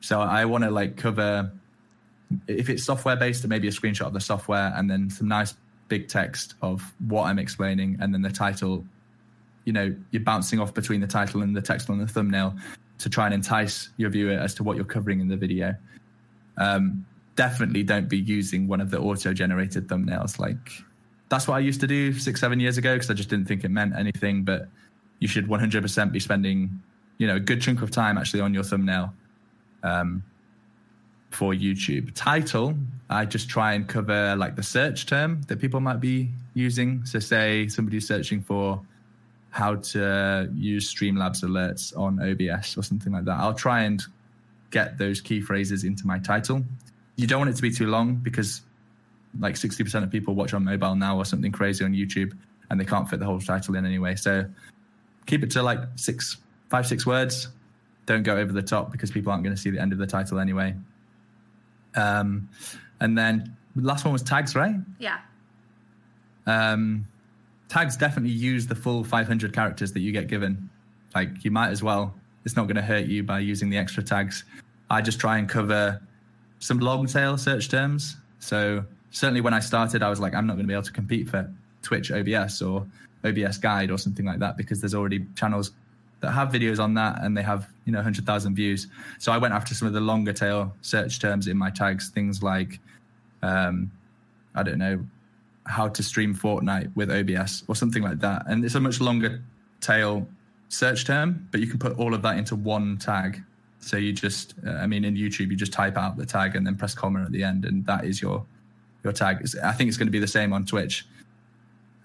So I want to like cover if it's software based, maybe a screenshot of the software and then some nice big text of what I'm explaining and then the title. You know, you're bouncing off between the title and the text on the thumbnail to try and entice your viewer as to what you're covering in the video. Um, definitely don't be using one of the auto generated thumbnails. Like, that's what I used to do six, seven years ago because I just didn't think it meant anything. But you should 100% be spending, you know, a good chunk of time actually on your thumbnail. Um, for YouTube. Title, I just try and cover like the search term that people might be using. So, say somebody's searching for how to use Streamlabs alerts on OBS or something like that. I'll try and get those key phrases into my title. You don't want it to be too long because like 60% of people watch on mobile now or something crazy on YouTube and they can't fit the whole title in anyway. So keep it to like six, five, six words. Don't go over the top because people aren't going to see the end of the title anyway. Um, and then last one was tags, right? Yeah. Um, tags definitely use the full 500 characters that you get given. Like you might as well. It's not going to hurt you by using the extra tags. I just try and cover some long tail search terms. So certainly when I started, I was like, I'm not going to be able to compete for Twitch OBS or OBS Guide or something like that because there's already channels that have videos on that and they have you know 100,000 views. So I went after some of the longer tail search terms in my tags, things like um, I don't know how to stream Fortnite with OBS or something like that. And it's a much longer tail search term, but you can put all of that into one tag. So you just, uh, I mean, in YouTube, you just type out the tag and then press comma at the end, and that is your your tag. I think it's going to be the same on Twitch.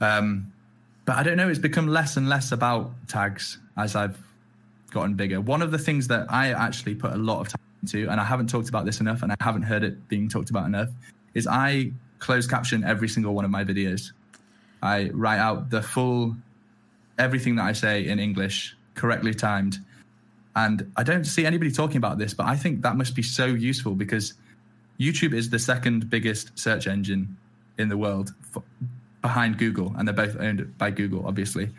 Um, but I don't know. It's become less and less about tags as I've gotten bigger. One of the things that I actually put a lot of time into, and I haven't talked about this enough, and I haven't heard it being talked about enough, is I close caption every single one of my videos. I write out the full everything that I say in English, correctly timed. And I don't see anybody talking about this, but I think that must be so useful because YouTube is the second biggest search engine in the world behind Google, and they're both owned by Google, obviously.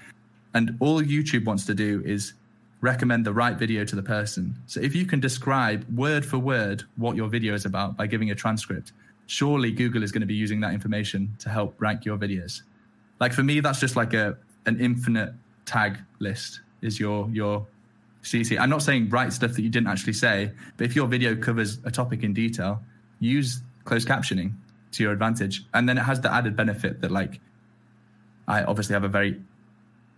And all YouTube wants to do is recommend the right video to the person. So if you can describe word for word what your video is about by giving a transcript, surely Google is going to be using that information to help rank your videos. Like for me, that's just like a an infinite tag list is your your CC. I'm not saying write stuff that you didn't actually say, but if your video covers a topic in detail, use closed captioning to your advantage. And then it has the added benefit that like I obviously have a very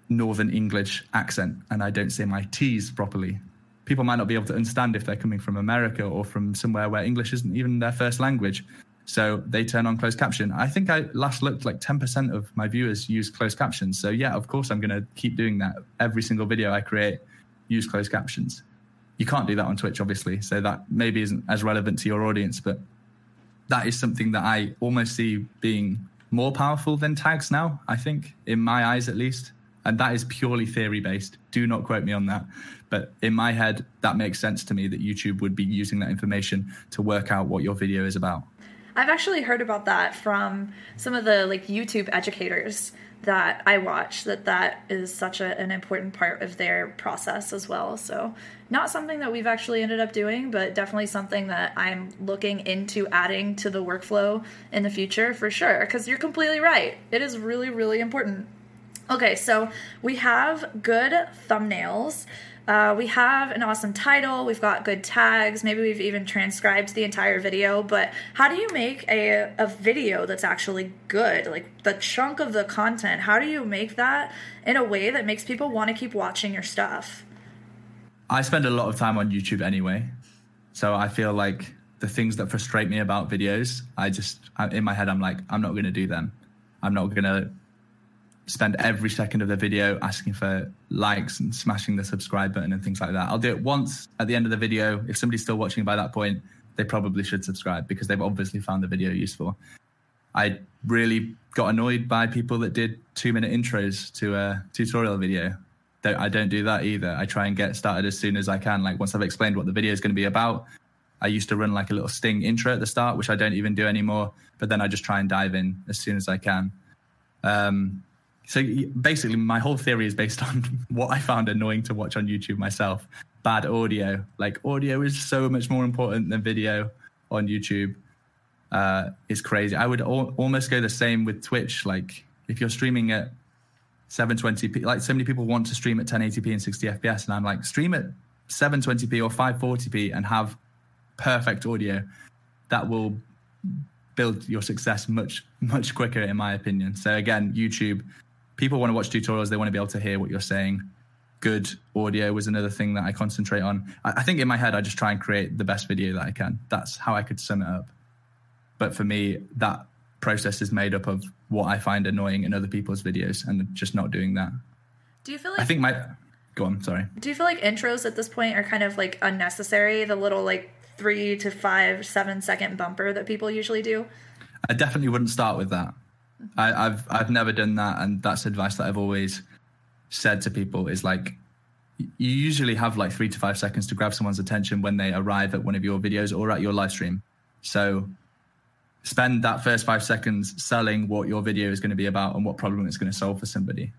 northern English accent and I don't say my T's properly. People might not be able to understand if they're coming from America or from somewhere where English isn't even their first language. So they turn on closed caption. I think I last looked like 10% of my viewers use closed captions. So yeah, of course I'm going to keep doing that. Every single video I create, use closed captions. You can't do that on Twitch, obviously. So that maybe isn't as relevant to your audience, but that is something that I almost see being more powerful than tags now, I think, in my eyes at least. And that is purely theory based. Do not quote me on that. But in my head, that makes sense to me that YouTube would be using that information to work out what your video is about. I've actually heard about that from some of the like YouTube educators that I watch that that is such a, an important part of their process as well. So, not something that we've actually ended up doing, but definitely something that I'm looking into adding to the workflow in the future for sure. Because you're completely right. It is really, really important. Okay, so we have good thumbnails. Uh, we have an awesome title. We've got good tags. Maybe we've even transcribed the entire video. But how do you make a, a video that's actually good? Like the chunk of the content, how do you make that in a way that makes people want to keep watching your stuff? I spend a lot of time on YouTube anyway. So I feel like the things that frustrate me about videos, I just, in my head, I'm like, I'm not going to do them. I'm not going to spend every second of the video asking for likes and smashing the subscribe button and things like that. I'll do it once at the end of the video. If somebody's still watching by that point, they probably should subscribe because they've obviously found the video useful. I really got annoyed by people that did two minute intros to a tutorial video. I don't do that either. I try and get started as soon as I can. Like once I've explained what the video is going to be about, I used to run like a little sting intro at the start, which I don't even do anymore. But then I just try and dive in as soon as I can. Um, so basically, my whole theory is based [LAUGHS] on what I found annoying to watch on YouTube myself. Bad audio. Like audio is so much more important than video on YouTube. Uh, it's crazy. I would al- almost go the same with Twitch. Like if you're streaming at 720p, like so many people want to stream at 1080p and 60 FPS, and I'm like, stream at 720p or 540p and have perfect audio. That will build your success much much quicker, in my opinion. So again, YouTube people want to watch tutorials, they want to be able to hear what you're saying. Good audio was another thing that I concentrate on. I, I think in my head, I just try and create the best video that I can. That's how I could sum it up. But for me, that process is made up of what I find annoying in other people's videos and just not doing that. Do you feel like I think my go on, sorry. Do you feel like intros at this point are kind of like unnecessary? The little like three to five, seven second bumper that people usually do? I definitely wouldn't start with that. I, have I've never done that, and that's advice that I've always said to people is like you usually have like three to five seconds to grab someone's attention when they arrive at one of your videos or at your live stream. So spend that first five seconds selling what your video is going to be about and what problem it's going to solve for somebody.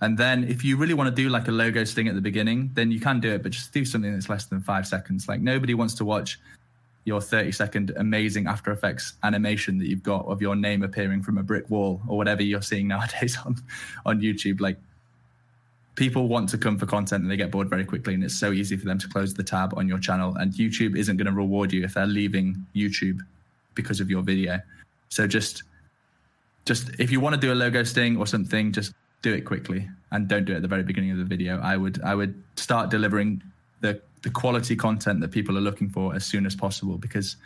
And then if you really want to do like a logo sting at the beginning, then you can do it, but just do something that's less than five seconds. Like nobody wants to watch your 30 second amazing After Effects animation that you've got of your name appearing from a brick wall or whatever you're seeing [LAUGHS] nowadays on, on YouTube. Like people want to come for content and they get bored very quickly. And it's so easy for them to close the tab on your channel. And YouTube isn't going to reward you if they're leaving YouTube because of your video. So just, just if you want to do a logo sting or something, just do it quickly and don't do it at the very beginning of the video. I would, I would start delivering the the quality content that people are looking for as soon as possible because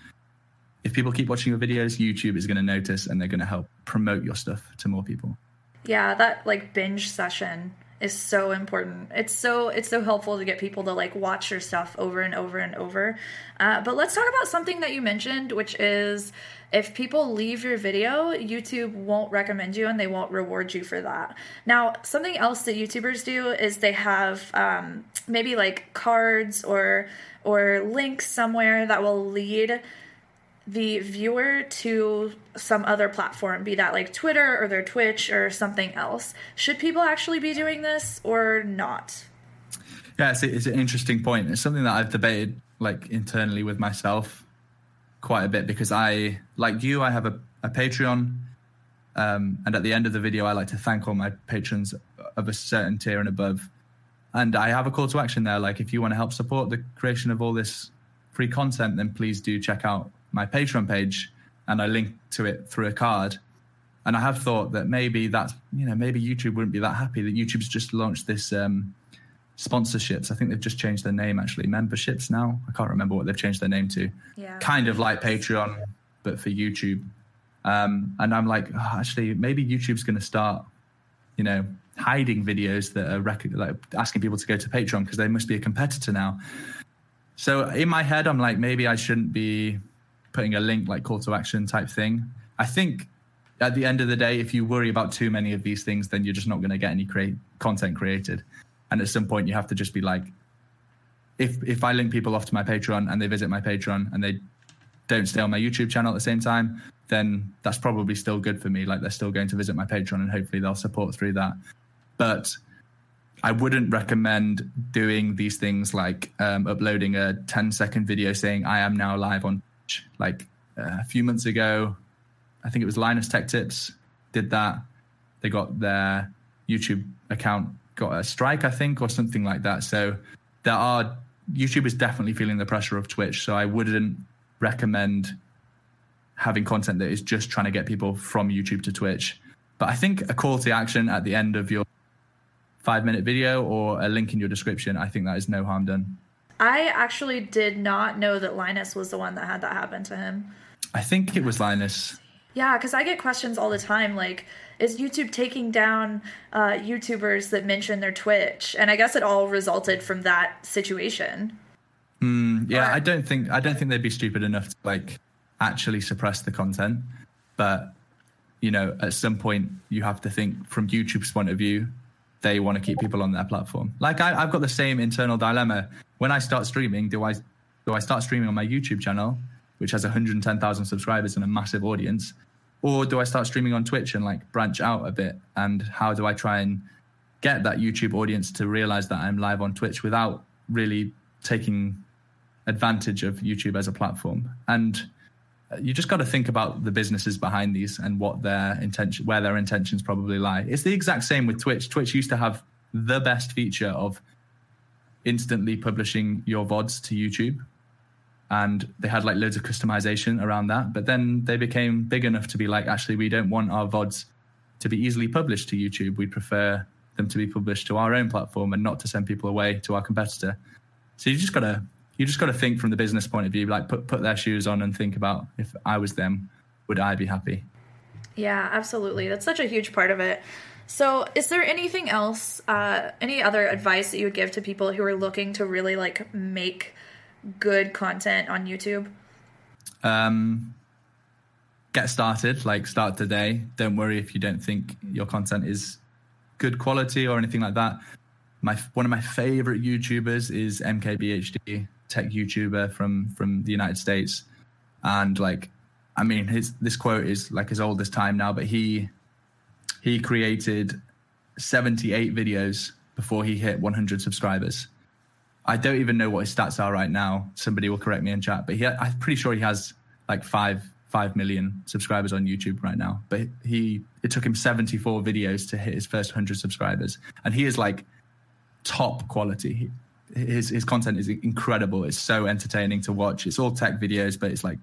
if people keep watching your videos, YouTube is going to notice and they're going to help promote your stuff to more people. Yeah, that like binge session is so important. It's so it's so helpful to get people to like watch your stuff over and over and over. Uh, but let's talk about something that you mentioned, which is if people leave your video, YouTube won't recommend you and they won't reward you for that. Now, something else that YouTubers do is they have um, maybe like cards or or links somewhere that will lead the viewer to some other platform, be that like Twitter or their Twitch or something else. Should people actually be doing this or not? Yeah, it's, it's an interesting point. It's something that I've debated like internally with myself quite a bit because I, like you, I have a, a Patreon. Um, and at the end of the video, I like to thank all my patrons of a certain tier and above. And I have a call to action there. Like, if you want to help support the creation of all this free content, then please do check out my Patreon page. And I link to it through a card. And I have thought that maybe that's you know maybe YouTube wouldn't be that happy that YouTube's just launched this um, sponsorships. I think they've just changed their name actually, memberships now. I can't remember what they've changed their name to. Yeah. Kind of like Patreon, but for YouTube. Um, and I'm like, oh, actually, maybe YouTube's going to start, you know, hiding videos that are rec- like asking people to go to Patreon because they must be a competitor now. So in my head, I'm like, maybe I shouldn't be putting a link like call to action type thing. I think at the end of the day, if you worry about too many of these things, then you're just not going to get any create content created. And at some point, you have to just be like, if if I link people off to my Patreon and they visit my Patreon and they don't stay on my YouTube channel at the same time, then that's probably still good for me. Like they're still going to visit my Patreon and hopefully they'll support through that. But I wouldn't recommend doing these things like um, uploading a 10 second video saying I am now live on. Like uh, a few months ago, I think it was Linus Tech Tips did that. They got their YouTube account got a strike, I think, or something like that. So there are YouTube is definitely feeling the pressure of Twitch. So I wouldn't recommend having content that is just trying to get people from YouTube to Twitch. But I think a call to action at the end of your five minute video or a link in your description, I think that is no harm done. I actually did not know that Linus was the one that had that happen to him. I think it was Linus. Yeah, because I get questions all the time like, is YouTube taking down uh, YouTubers that mention their Twitch? And I guess it all resulted from that situation. Mm, yeah, or, I don't think I don't think they'd be stupid enough to like actually suppress the content, but you know, at some point you have to think from YouTube's point of view, they want to keep people on their platform. Like I, I've got the same internal dilemma. When I start streaming, do I do I start streaming on my YouTube channel, which has 110,000 subscribers and a massive audience, or do I start streaming on Twitch and like branch out a bit? And how do I try and get that YouTube audience to realize that I'm live on Twitch without really taking advantage of YouTube as a platform? And uh, you just got to think about the businesses behind these and what their intention, where their intentions probably lie. It's the exact same with Twitch. Twitch used to have the best feature of instantly publishing your VODs to YouTube. And they had like loads of customization around that. But then they became big enough to be like, actually, we don't want our VODs to be easily published to YouTube. We prefer them to be published to our own platform and not to send people away to our competitor. So you just got to you just got to think from the business point of view, like put put their shoes on and think about if I was them, would I be happy? Yeah, absolutely. That's such a huge part of it. So, is there anything else, uh, any other advice that you would give to people who are looking to really like make good content on YouTube? Um, get started. Like start today. Don't worry if you don't think your content is good quality or anything like that. My one of my favorite YouTubers is MKBHD tech YouTuber from from the United States, and like, I mean, his this quote is like as old as time now, but he he created 78 videos before he hit 100 subscribers. I don't even know what his stats are right now. Somebody will correct me in chat, but he, I'm pretty sure he has like five five million subscribers on YouTube right now. But he it took him 74 videos to hit his first 100 subscribers, and he is like top quality his his content is incredible. It's so entertaining to watch. It's all tech videos, but it's like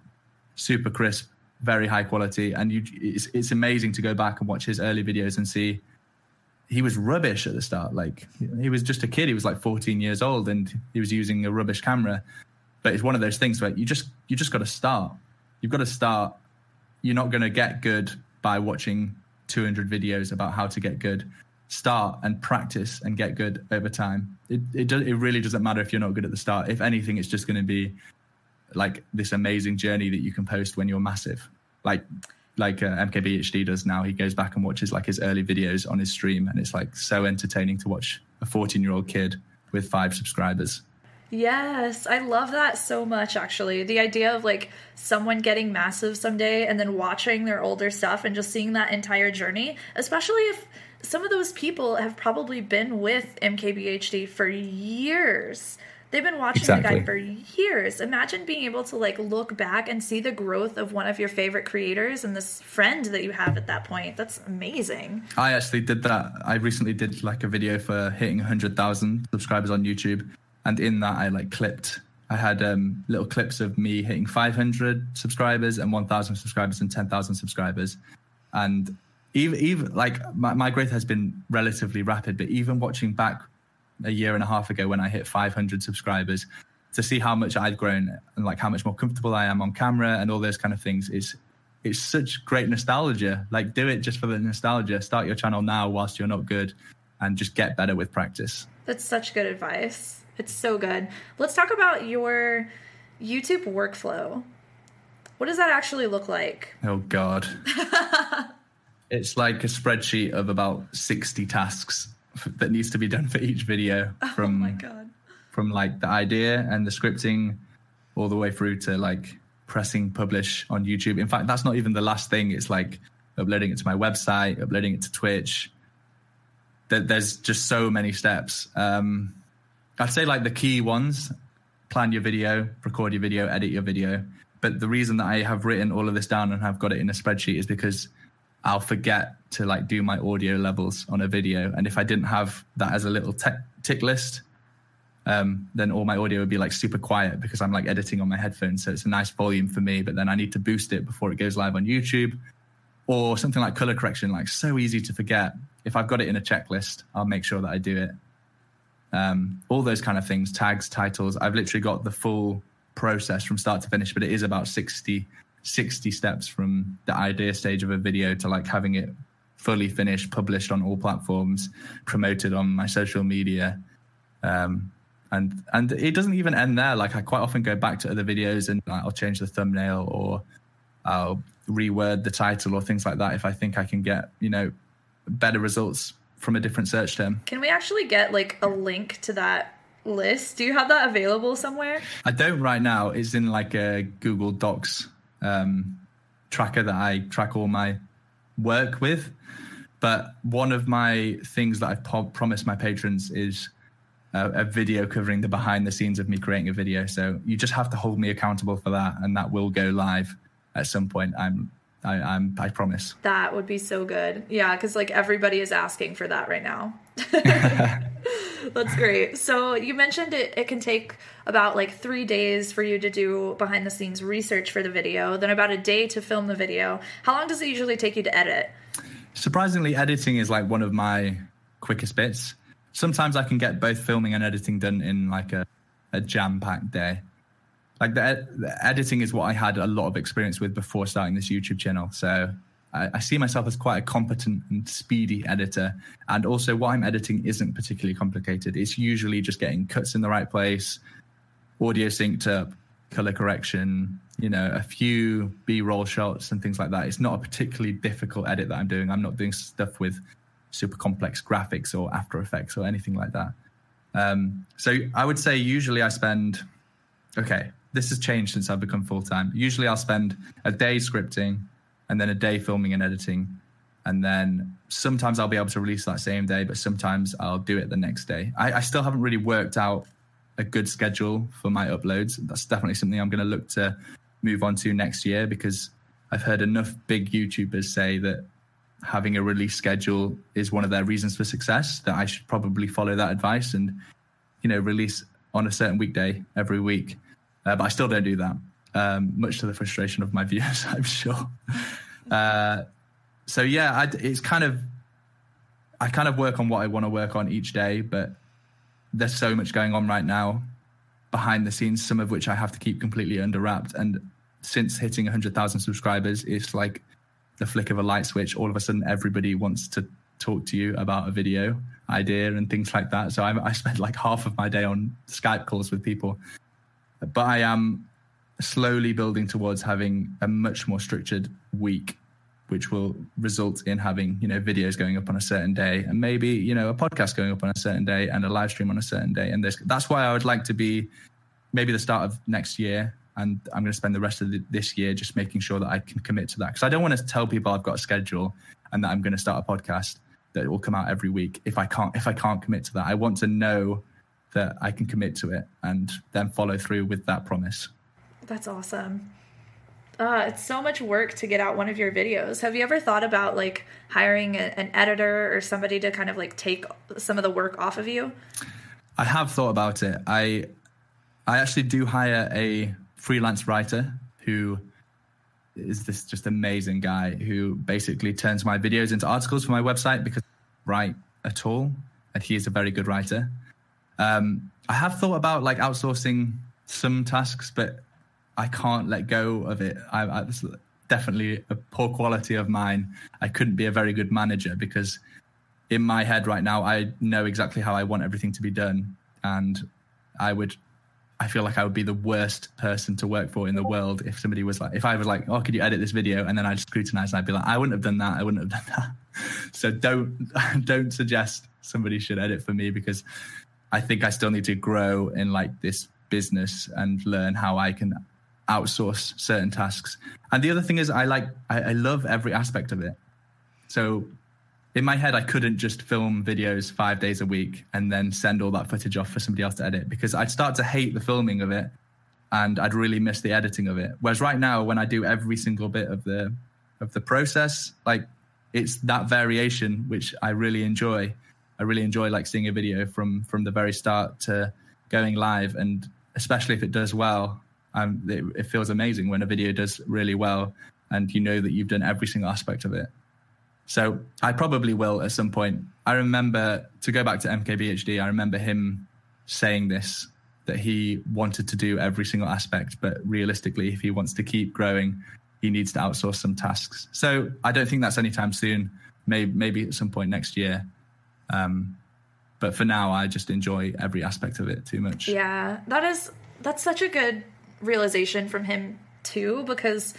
super crisp, very high quality, and you it's it's amazing to go back and watch his early videos and see he was rubbish at the start. Like he was just a kid. He was like 14 years old, and he was using a rubbish camera. But it's one of those things where you just you just got to start. You've got to start. You're not going to get good by watching 200 videos about how to get good start and practice and get good over time. It it, do, it really doesn't matter if you're not good at the start. If anything, it's just going to be like this amazing journey that you can post when you're massive. Like like uh, MKBHD does now. He goes back and watches like his early videos on his stream, and it's like so entertaining to watch a 14 year old kid with five subscribers. Yes, I love that so much actually. The idea of like someone getting massive someday and then watching their older stuff and just seeing that entire journey, especially if some of those people have probably been with MKBHD for years. They've been watching exactly. the guy for years. Imagine being able to like look back and see the growth of one of your favorite creators and this friend that you have at that point. That's amazing. I actually did that. I recently did like a video for hitting 100,000 subscribers on YouTube. And in that, I like clipped, I had um, little clips of me hitting 500 subscribers and 1,000 subscribers and 10,000 subscribers. And even even like my, my growth has been relatively rapid, but even watching back a year and a half ago when I hit 500 subscribers, to see how much I've grown and like how much more comfortable I am on camera and all those kind of things is it's such great nostalgia. Like do it just for the nostalgia. Start your channel now whilst you're not good and just get better with practice. That's such good advice. It's so good. Let's talk about your YouTube workflow. What does that actually look like? Oh god. [LAUGHS] it's like a spreadsheet of about 60 tasks that needs to be done for each video [LAUGHS] from oh my god from like the idea and the scripting all the way through to like pressing publish on YouTube. In fact, that's not even the last thing. It's like uploading it to my website, uploading it to Twitch. There's just so many steps. Um, I'd say like the key ones plan your video, record your video, edit your video. But the reason that I have written all of this down and have got it in a spreadsheet is because I'll forget to like do my audio levels on a video. And if I didn't have that as a little te- tick list, um, then all my audio would be like super quiet because I'm like editing on my headphones. So it's a nice volume for me, but then I need to boost it before it goes live on YouTube or something like color correction, like so easy to forget. If I've got it in a checklist, I'll make sure that I do it. Um, all those kind of things, tags, titles. I've literally got the full process from start to finish, but it is about 60, 60 steps from the idea stage of a video to like having it fully finished, published on all platforms, promoted on my social media. Um, and and it doesn't even end there. Like I quite often go back to other videos and I'll change the thumbnail or I'll reword the title or things like that if I think I can get you know better results from a different search term. Can we actually get like a link to that list? Do you have that available somewhere? I don't right now. It's in like a Google Docs um, tracker that I track all my work with. But one of my things that I've po- promised my patrons is a, a, video covering the behind the scenes of me creating a video. So you just have to hold me accountable for that, and that will go live at some point. I'm I, I'm I promise. That would be so good. Yeah, because like everybody is asking for that right now. [LAUGHS] [LAUGHS] That's great. So you mentioned it, it can take about like three days for you to do behind the scenes research for the video, then about a day to film the video. How long does it usually take you to edit? Surprisingly, editing is like one of my quickest bits sometimes I can get both filming and editing done in like a, a jam packed day. Like the, the, editing is what I had a lot of experience with before starting this YouTube channel. So I, I, see myself as quite a competent and speedy editor. And also, what I'm editing isn't particularly complicated. It's usually just getting cuts in the right place, audio synced up, color correction, you know, a few B roll shots and things like that. It's not a particularly difficult edit that I'm doing. I'm not doing stuff with super complex graphics or After Effects or anything like that. Um, so I would say usually I spend, okay, this has changed since I've become full time. Usually I'll spend a day scripting and then a day filming and editing. And then sometimes I'll be able to release that same day, but sometimes I'll do it the next day. I, I still haven't really worked out a good schedule for my uploads. That's definitely something I'm going to look to move on to next year because I've heard enough big YouTubers say that having a release schedule is one of their reasons for success that i should probably follow that advice and you know release on a certain weekday every week uh, but i still don't do that um, much to the frustration of my [LAUGHS] viewers i'm sure uh, so yeah I, it's kind of i kind of work on what i want to work on each day but there's so much going on right now behind the scenes some of which i have to keep completely under wrapped. And since hitting 100000 subscribers it's like the flick of a light switch, all of a sudden everybody wants to talk to you about a video idea and things like that. So I, I spend like half of my day on Skype calls with people, but I am slowly building towards having a much more structured week which will result in having you know videos going up on a certain day and maybe you know a podcast going up on a certain day and a live stream on a certain day and this that's why i would like to be maybe the start of next year and I'm going to spend the rest of the, this year just making sure that I can commit to that because I don't want to tell people I've got a schedule and that I'm going to start a podcast that will come out every week if I can't if I can't commit to that. I want to know that I can commit to it and then follow through with that promise. That's awesome. Uh, it's so much work to get out one of your videos. Have you ever thought about like hiring a, an editor or somebody to kind of like take some of the work off of you? I have thought about it. I I actually do hire a freelance writer who is this just amazing guy who basically turns my videos into articles for my website because I write at all, and he is a very good writer. Um, I have thought about like outsourcing some tasks, but I can't let go of it. I, I it's definitely a poor quality of mine. I couldn't be a very good manager because in my head right now, I know exactly how I want everything to be done, and I would. I feel like I would be the worst person to work for in the world if somebody was like, if I was like, oh, could you edit this video? And then I'd scrutinize and I'd be like, I wouldn't have done that. I wouldn't have done that. [LAUGHS] so don't, [LAUGHS] don't suggest somebody should edit for me because I think I still need to grow in like this business and learn how I can outsource certain tasks. And the other thing is, I like, I, I love every aspect of it. So in my head, I couldn't just film videos five days a week and then send all that footage off for somebody else to edit because I'd start to hate the filming of it and I'd really miss the editing of it. Whereas right now, when I do every single bit of the of the process, like it's that variation which I really enjoy. I really enjoy like seeing a video from from the very start to going live, and especially if it does well, um, it, it feels amazing when a video does really well, and you know that you've done every single aspect of it. So I probably will at some point. I remember to go back to MKBHD. I remember him saying this that he wanted to do every single aspect, but realistically, if he wants to keep growing, he needs to outsource some tasks. So I don't think that's anytime soon. Maybe maybe at some point next year. Um, but for now, I just enjoy every aspect of it too much. Yeah, that is that's such a good realization from him too, because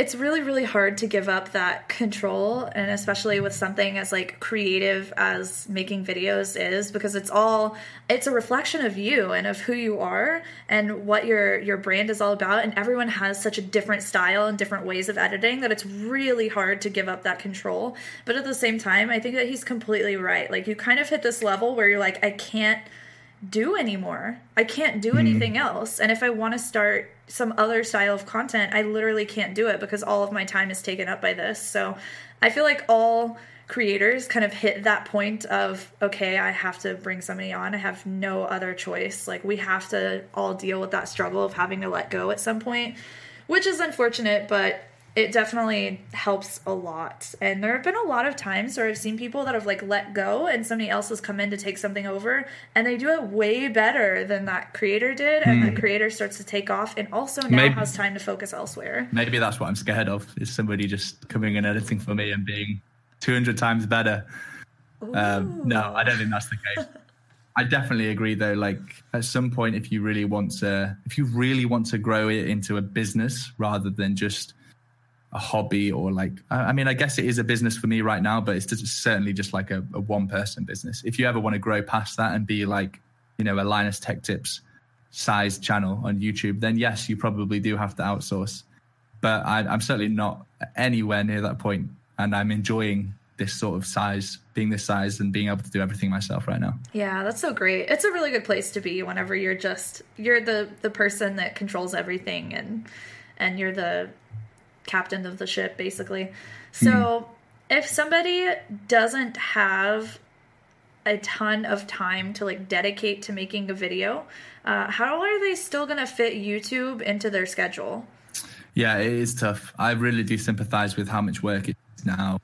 it's really really hard to give up that control and especially with something as like creative as making videos is because it's all it's a reflection of you and of who you are and what your your brand is all about and everyone has such a different style and different ways of editing that it's really hard to give up that control. But at the same time i think that he's completely right. Like you kind of hit this level where you're like i can't do anymore. I can't do mm. anything else. And if I want to start some other style of content, I literally can't do it because all of my time is taken up by this. So I feel like all creators kind of hit that point of okay, I have to bring somebody on. I have no other choice. Like we have to all deal with that struggle of having to let go at some point, which is unfortunate, but it definitely helps a lot. And there have been a lot of times where I've seen people that have like let go and somebody else has come in to take something over and they do it way better than that creator did and mm. that creator starts to take off and also now maybe, has time to focus elsewhere. Maybe that's what I'm scared of is somebody just coming and editing for me and being 200 times better. Um, no, I don't think that's the case. [LAUGHS] I definitely agree though. Like at some point, if you really want to, if you really want to grow it into a business rather than just a hobby or like I mean I guess it is a business for me right now, but it's just, certainly just like a, a one person business. If you ever want to grow past that and be like you know a Linus Tech Tips size channel on YouTube, then yes, you probably do have to outsource. But I, I'm certainly not anywhere near that point, and I'm enjoying this sort of size, being this size, and being able to do everything myself right now. Yeah, that's so great. It's a really good place to be whenever you're just you're the the person that controls everything and and you're the captain of the ship, basically. So mm. if somebody doesn't have a ton of time to like dedicate to making a video, uh, how are they still going to fit YouTube into their schedule? Yeah, it is tough. I really do sympathize with how much work it is now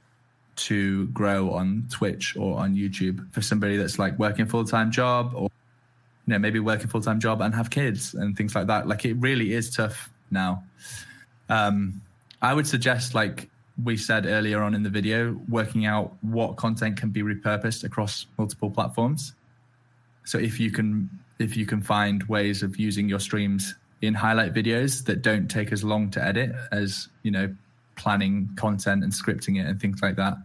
to grow on Twitch or on YouTube for somebody that's like working full time job or you know maybe working full time job and have kids and things like that. Like it really is tough now. Um, I would suggest, like we said earlier on in the video, working out what content can be repurposed across multiple platforms. So if you can if you can find ways of using your streams in highlight videos that don't take as long to edit as, you know, planning content and scripting it and things like that.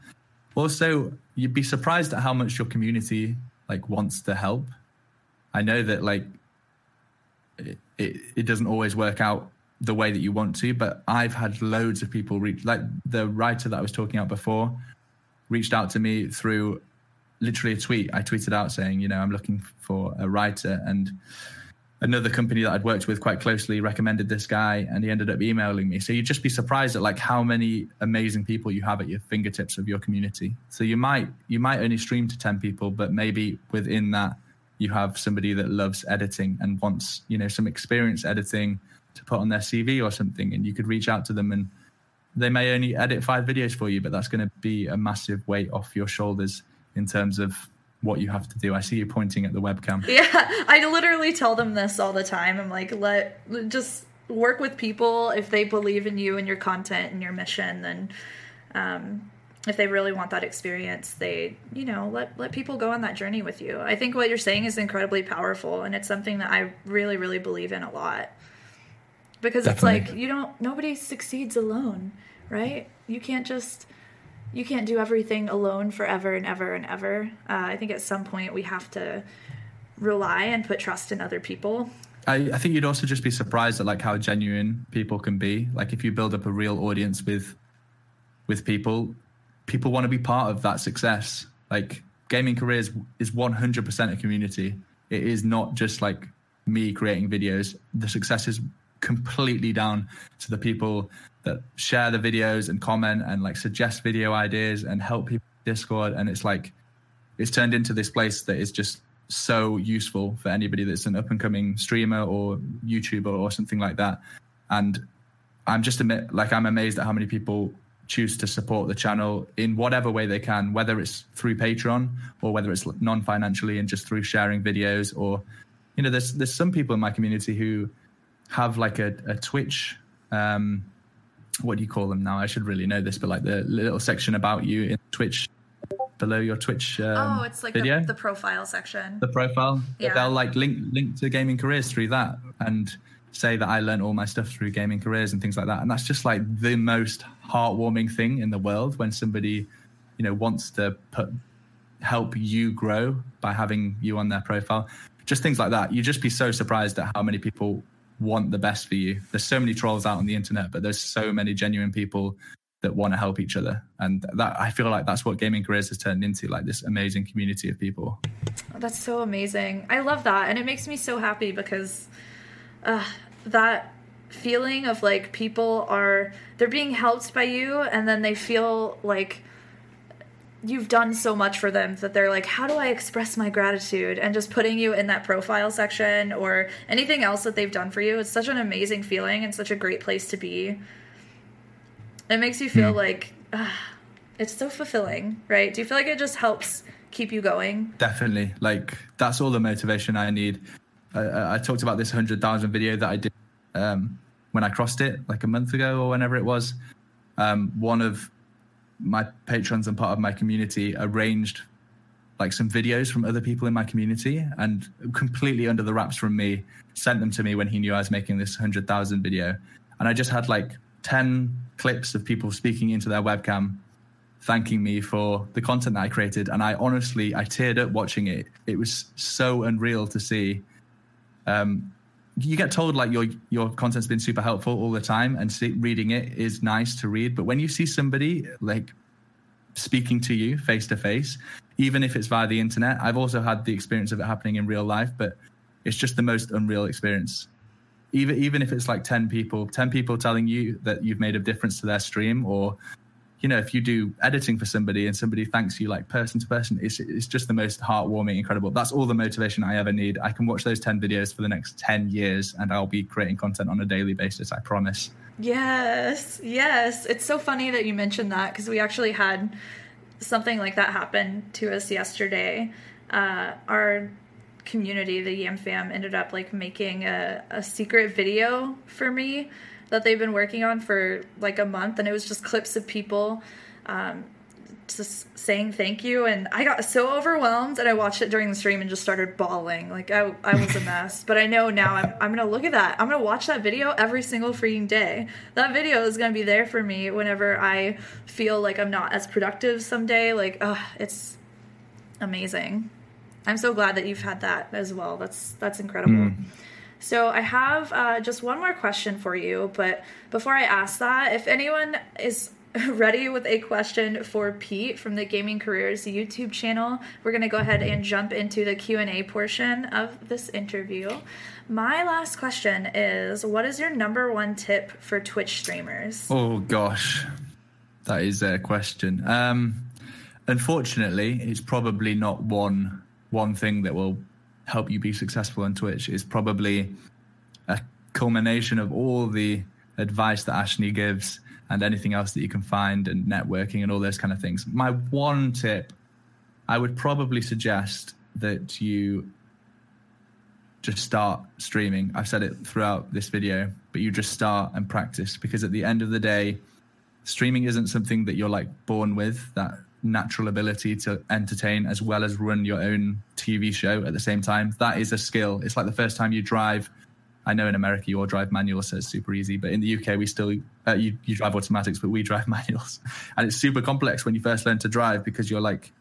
Also, you'd be surprised at how much your community like wants to help. I know that like it, it, it doesn't always work out the way that you want to. But I've had loads of people reach, like the writer that I was talking about before, reached out to me through literally a tweet. I tweeted out saying, you know, I'm looking for a writer, and another company that I'd worked with quite closely recommended this guy, and he ended up emailing me. So you'd just be surprised at like how many amazing people you have at your fingertips of your community. So you might you might only stream to ten people, but maybe within that you have somebody that loves editing and wants you know some experience editing to put on their CV or something, and you could reach out to them and they may only edit five videos for you, but that's going to be a massive weight off your shoulders in terms of what you have to do. I see you pointing at the webcam. [LAUGHS] Yeah, I literally tell them this all the time. I'm like, let just work with people if they believe in you and your content and your mission. Then, um, if they really want that experience, they you know let let people go on that journey with you. I think what you're saying is incredibly powerful, and it's something that I really really believe in a lot because Definitely. it's like you don't nobody succeeds alone, right? You can't just you can't do everything alone forever and ever and ever. Uh, I think at some point we have to rely and put trust in other people. I, I, think you'd also just be surprised at like how genuine people can be. Like if you build up a real audience with with people, people want to be part of that success. Like gaming careers is 100% a community. It is not just like me creating videos. The success is completely down to the people that share the videos and comment and like suggest video ideas and help people discord. And it's like it's turned into this place that is just so useful for anybody that's an up and coming streamer or youtuber or something like that. And i'm just like i'm amazed at how many people choose to support the channel in whatever way they can whether it's through patreon or whether it's non-financially and just through sharing videos or you know there's there's some people in my community who have like a, a Twitch. Um, what do you call them now? I should really know this, but like the little section about you in Twitch below your Twitch. Um, oh, it's like video. The, the, profile section. The profile. Yeah. They'll like link link to gaming careers through that and say that I learned all my stuff through gaming careers and things like that. And that's just like the most heartwarming thing in the world when somebody, you know, wants to put help you grow by having you on their profile. Just things like that. You'd just be so surprised at how many people want the best for you. There's so many trolls out on the internet, but there's so many genuine people that want to help each other. And that I feel like that's what gaming careers has turned into, like this amazing community of people. That's so amazing. I love that. And it makes me so happy because uh, that feeling of like people are they're being helped by you and then they feel like you've done so much for them that they're like, how do I express my gratitude? And just putting you in that profile section or anything else that they've done for you, it's such an amazing feeling and such a great place to be. It makes you feel mm. like uh, it's so fulfilling, right? Do you feel like it just helps keep you going? Definitely. Like, that's all the motivation I need. I, I talked about this 100,000 video that I did um, when I crossed it like a month ago or whenever it was. Um, one of my patrons and part of my community arranged like some videos from other people in my community and completely under the wraps from me sent them to me when he knew I was making this 100,000 video. And I just had like 10 clips of people speaking into their webcam thanking me for the content that I created. And I honestly, I teared up watching it. It was so unreal to see. Um, you get told like your your content's been super helpful all the time and see, reading it is nice to read. But when you see somebody like speaking to you face to face even if it's via the internet i've also had the experience of it happening in real life but it's just the most unreal experience. Even even if it's like 10 people 10 people telling you that you've made a difference to their stream or you know, if you do editing for somebody and somebody thanks you like person to person, it's it's just the most heartwarming, incredible. That's all the motivation I ever need. I can watch those 10 videos for the next 10 years and I'll be creating content on a daily basis, I promise. Yes. Yes. It's so funny that you mentioned that because we actually had something like that happen to us yesterday. Uh, our community, the Yam Fam, ended up like making a, a secret video for me that they've been working on for like a month, and it was just clips of people um, just saying thank you. And I got so overwhelmed, and I watched it during the stream and just started bawling. Like I, I was a [LAUGHS] mess. but I know now I'm, I'm gonna look at that. I'm gonna watch that video every single freaking day. That video is gonna be there for me whenever I feel like I'm not as productive someday. Like, ugh, it's amazing. I'm so glad that you've had that as well. That's that's incredible. Mm. So I have uh, just one more question for you, but before I ask that, if anyone is [LAUGHS] ready with a question for Pete from the Gaming Careers YouTube channel, we're going to go ahead and jump into the Q&A portion of this interview. My last question is what is your number one tip for Twitch streamers? Oh gosh. That is a question. Um unfortunately, it's probably not one one thing that will help you be successful on Twitch is probably a culmination of all the advice that Ashley gives and anything else that you can find and networking and all those kind of things. My one tip, I would probably suggest that you just start streaming. I've said it throughout this video, but you just start and practice because at the end of the day, streaming isn't something that you're like born with, that natural ability to entertain as well as run your own TV show at the same time. That is a skill. It's like the first time you drive. I know in America you all drive manuals, so it's super easy. But in the UK, we still uh, you, you drive automatics, but we [LAUGHS] drive manuals, and it's super complex when you first learn to drive because you're like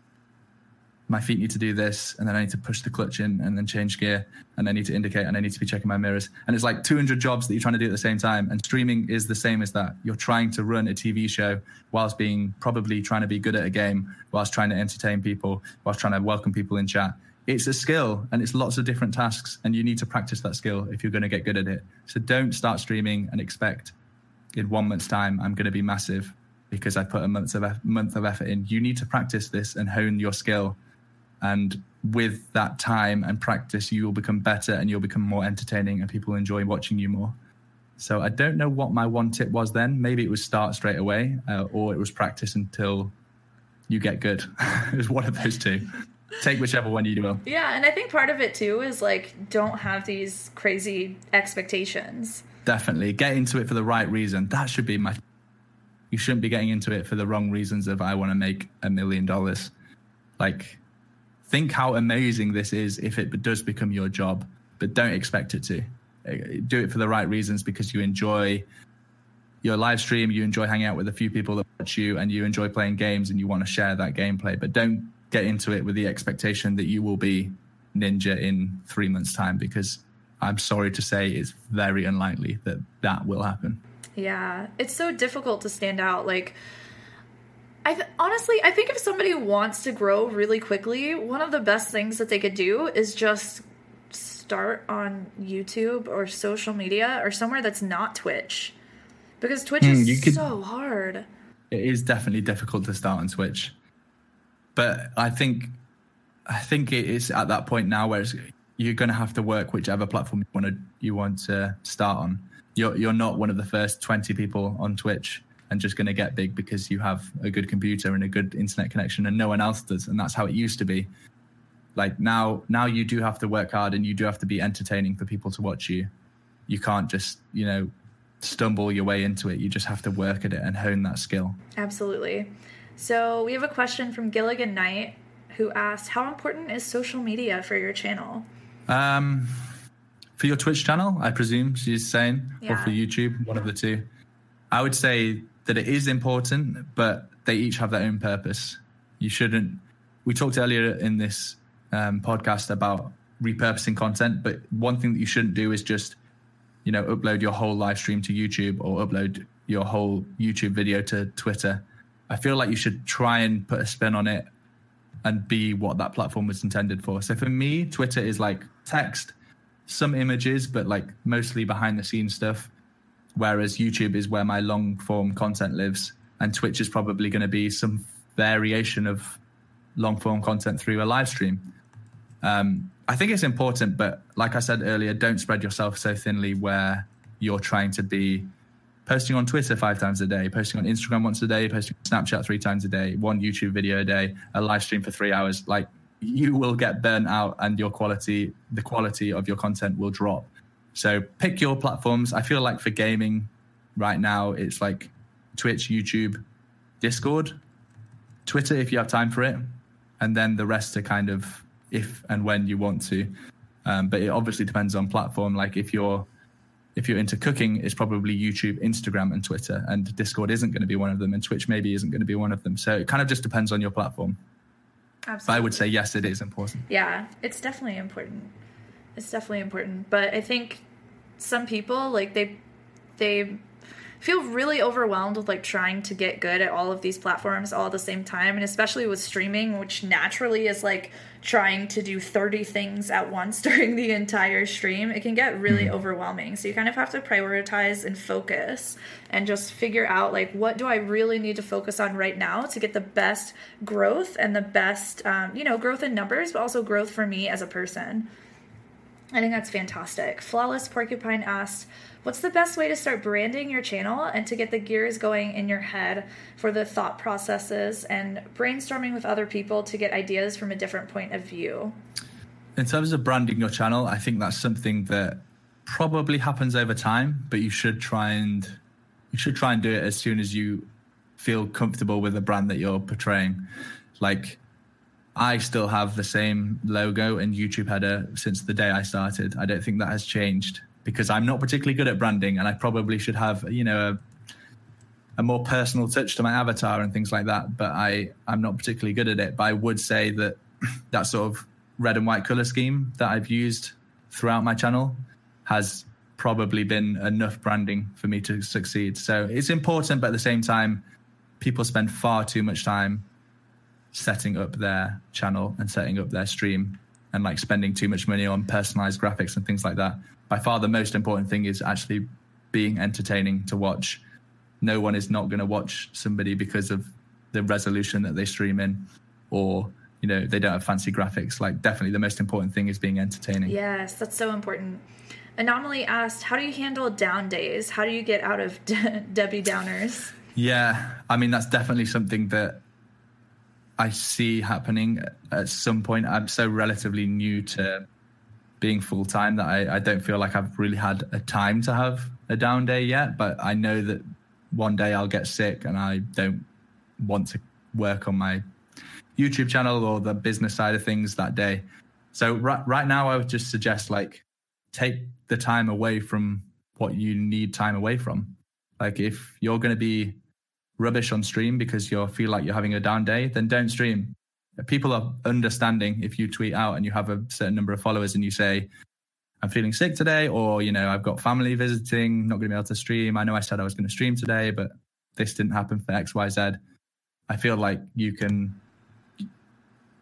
my feet need to do this, and then I need to push the clutch in and then change gear, and I need to indicate, and I need to be checking my mirrors. And it's like 200 jobs that you're trying to do at the same time. And streaming is the same as that. You're trying to run a TV show whilst being probably trying to be good at a game, whilst trying to entertain people, whilst trying to welcome people in chat. It's a skill and it's lots of different tasks, and you need to practice that skill if you're going to get good at it. So don't start streaming and expect in one month's time I'm going to be massive because I put a month of month of effort in. You need to practice this and hone your skill and with that time and practice, you will become better and you'll become more entertaining, and people enjoy watching you more. So I don't know what my one tip was then. Maybe it was start straight away, uh, or it was practice until you get good. [LAUGHS] it was one of those two. Take whichever one you will. Yeah, and I think part of it too is like don't have these crazy expectations. Definitely get into it for the right reason. That should be my. You shouldn't be getting into it for the wrong reasons of I want to make a million dollars. Like think how amazing this is if it does become your job, but don't expect it to. Uh, do it for the right reasons because you enjoy your live stream, you enjoy hanging out with a few people that watch you, and you enjoy playing games and you want to share that gameplay. But don't get into it with the expectation that you will be Ninja in three months' time because I'm sorry to say it's very unlikely that that will happen. Yeah, it's so difficult to stand out. Like, I th- honestly, I think if somebody wants to grow really quickly, one of the best things that they could do is just start on YouTube or social media or somewhere that's not Twitch. Because Twitch mm, is could, so hard. It is definitely difficult to start on Twitch. But I think I think it is at that point now where you're going to have to work whichever platform you want to you want to start on. You're you're not one of the first 20 people on Twitch and just going to get big because you have a good computer and a good internet connection and no one else does and that's how it used to be. Like now now you do have to work hard and you do have to be entertaining for people to watch you. You can't just you know stumble your way into it. You just have to work at it and hone that skill. Absolutely. So we have a question from gilligan knight who asked how important is social media for your channel? Um for your twitch channel i presume she's saying yeah. or for youtube one of the two. I would say that it is important, but they each have their own purpose. You shouldn't. We talked earlier in this um, podcast about repurposing content, but one thing that you shouldn't do is just, you know, upload your whole live stream to YouTube or upload your whole YouTube video to Twitter. I feel like you should try and put a spin on it and be what that platform was intended for. So for me, Twitter is like text, some images, but like mostly behind the scenes stuff whereas YouTube is where my long form content lives, and Twitch is probably going to be some variation of long form content through a live stream. Um, I think it's important, but like I said earlier, don't spread yourself so thinly where you're trying to be posting on Twitter five times a day, posting on Instagram once a day, posting Snapchat three times a day, one YouTube video a day, a live stream for three hours. Like you will get burnt out and your quality, the quality of your content will drop. So pick your platforms. I feel like for gaming right now, it's like Twitch, YouTube, Discord, Twitter if you have time for it, and then the rest are kind of if and when you want to. Um, but it obviously depends on platform. Like if you're if you're into cooking, it's probably YouTube, Instagram, and Twitter. And Discord isn't going to be one of them, and Twitch maybe isn't going to be one of them. So it kind of just depends on your platform. Absolutely. But I would say yes, it is important. Yeah, it's definitely important it's definitely important. But I think some people like they they feel really overwhelmed with like trying to get good at all of these platforms all at the same time and especially with streaming which naturally is like trying to do 30 things at once [LAUGHS] during the entire stream it can get really mm-hmm. overwhelming so you kind of have to prioritize and focus and just figure out like what do i really need to focus on right now to get the best growth and the best um, you know growth in numbers but also growth for me as a person I think that's fantastic. Flawless Porcupine asked, What's the best way to start branding your channel and to get the gears going in your head for the thought processes and brainstorming with other people to get ideas from a different point of view? In terms of branding your channel, I think that's something that probably happens over time, but you should try and you should try and do it as soon as you feel comfortable with the brand that you're portraying. Like I still have the same logo and YouTube header since the day I started. I don't think that has changed because I'm not particularly good at branding and I probably should have, you know, a, a more personal touch to my avatar and things like that. But I, I'm not particularly good at it. But I would say that [CLEARS THROAT] that sort of red and white color scheme that I've used throughout my channel has probably been enough branding for me to succeed. So it's important, but at the same time, people spend far too much time setting up their channel and setting up their stream and like spending too much money on personalized graphics and things like that. By far, the most important thing is actually being entertaining to watch. No one is not going to watch somebody because of the resolution that they stream in or you know they don't have fancy graphics. Like definitely the most important thing is being entertaining. Yes that's so important. Anomaly asked how do you handle down days? How do you get out of [LAUGHS] debbie downers? Yeah i mean that's definitely something that I see happening at some point. I'm so relatively new to being full time that I, I don't feel like I've really had a time to have a down day yet. But I know that one day I'll get sick and I don't want to work on my YouTube channel or the business side of things that day. So right right now I would just suggest like take the time away from what you need time away from. Like if you're going to be rubbish on stream because you feel like you're having a down day, then don't stream. People are understanding if you tweet out and you have a certain number of followers and you say, I'm feeling sick today, or, you know, I've got family visiting, not going to be able to stream. I know I said I was going to stream today, but this didn't happen for XYZ. I feel like you can,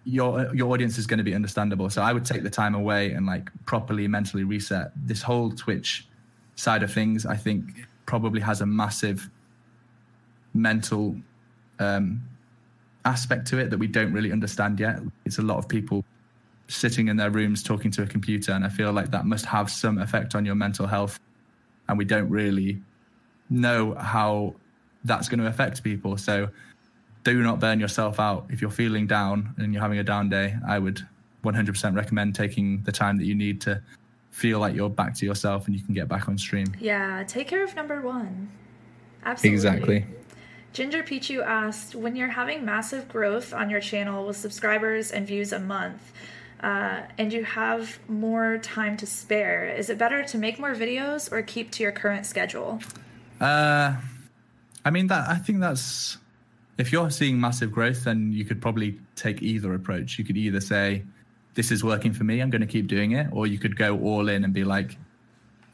your, your audience is going to be understandable. So I would take the time away and like properly mentally reset. This whole Twitch side of things, I think probably has a massive mental um, aspect to it that we don't really understand yet. It's a lot of people sitting in their rooms talking to a computer, and I feel like that must have some effect on your mental health, and we don't really know how that's going to affect people. So do not burn yourself out. If you're feeling down and you're having a down day, I would 100% recommend taking the time that you need to feel like you're back to yourself and you can get back on stream. Yeah, take care of number one. Absolutely. Exactly. Ginger Pichu asked, when you're having massive growth on your channel with subscribers and views a month, uh, and you have more time to spare, is it better to make more videos or keep to your current schedule? Uh, I mean that I think that's if you're seeing massive growth, then you could probably take either approach. You could either say, "This is working for me, I'm going to keep doing it," or you could go all in and be like,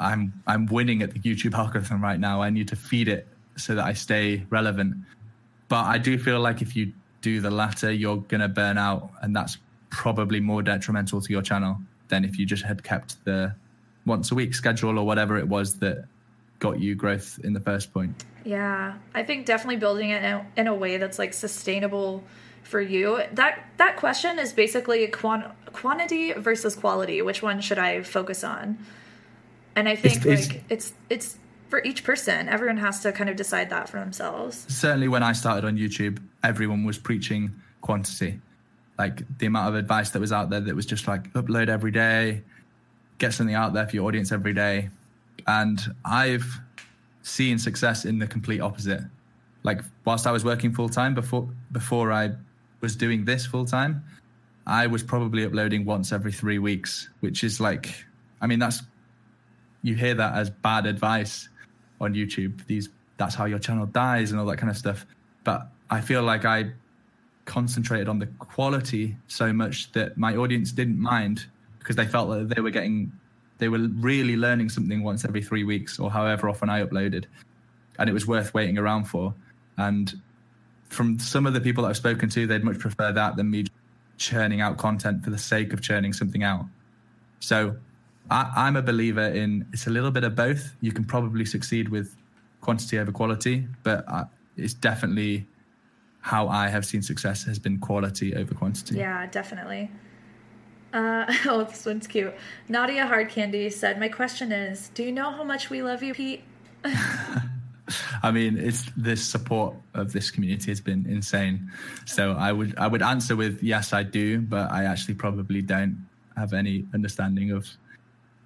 "I'm I'm winning at the YouTube algorithm right now. I need to feed it so that I stay relevant. But I do feel like if you do the latter, you're going to burn out, and that's probably more detrimental to your channel than if you just had kept the once a week schedule or whatever it was that got you growth in the first point. Yeah, I think definitely building it in a, in a way that's like sustainable for you. That that question is basically quant- quantity versus quality. Which one should I focus on? And I think it's, like it's it's for each person. Everyone has to kind of decide that for themselves. Certainly, when I started on YouTube, everyone was preaching quantity. Like the amount of advice that was out there that was just like upload every day, get something out there for your audience every day. And I've seen success in the complete opposite. Like whilst I was working full time before before I was doing this full time, I was probably uploading once every three weeks, which is like, I mean, that's you hear that as bad advice on YouTube. These that's how your channel dies and all that kind of stuff. But I feel like I concentrated on the quality so much that my audience didn't mind because they felt that they were getting they were really learning something once every three weeks or however often I uploaded. And it was worth waiting around for. And from some of the people that I've spoken to, they'd much prefer that than me churning out content for the sake of churning something out. So I, am a believer in it's a little bit of both. You can probably succeed with quantity over quality, but I, it's definitely how I have seen success has been quality over quantity. Yeah, definitely. Uh, [LAUGHS] oh, this one's cute. Nadia Hard Candy said, "My question is, do you know how much we love you, Pete?" [LAUGHS] I mean, it's the support of this community has been insane. So I would I would answer with yes, I do, but I actually probably don't have any understanding of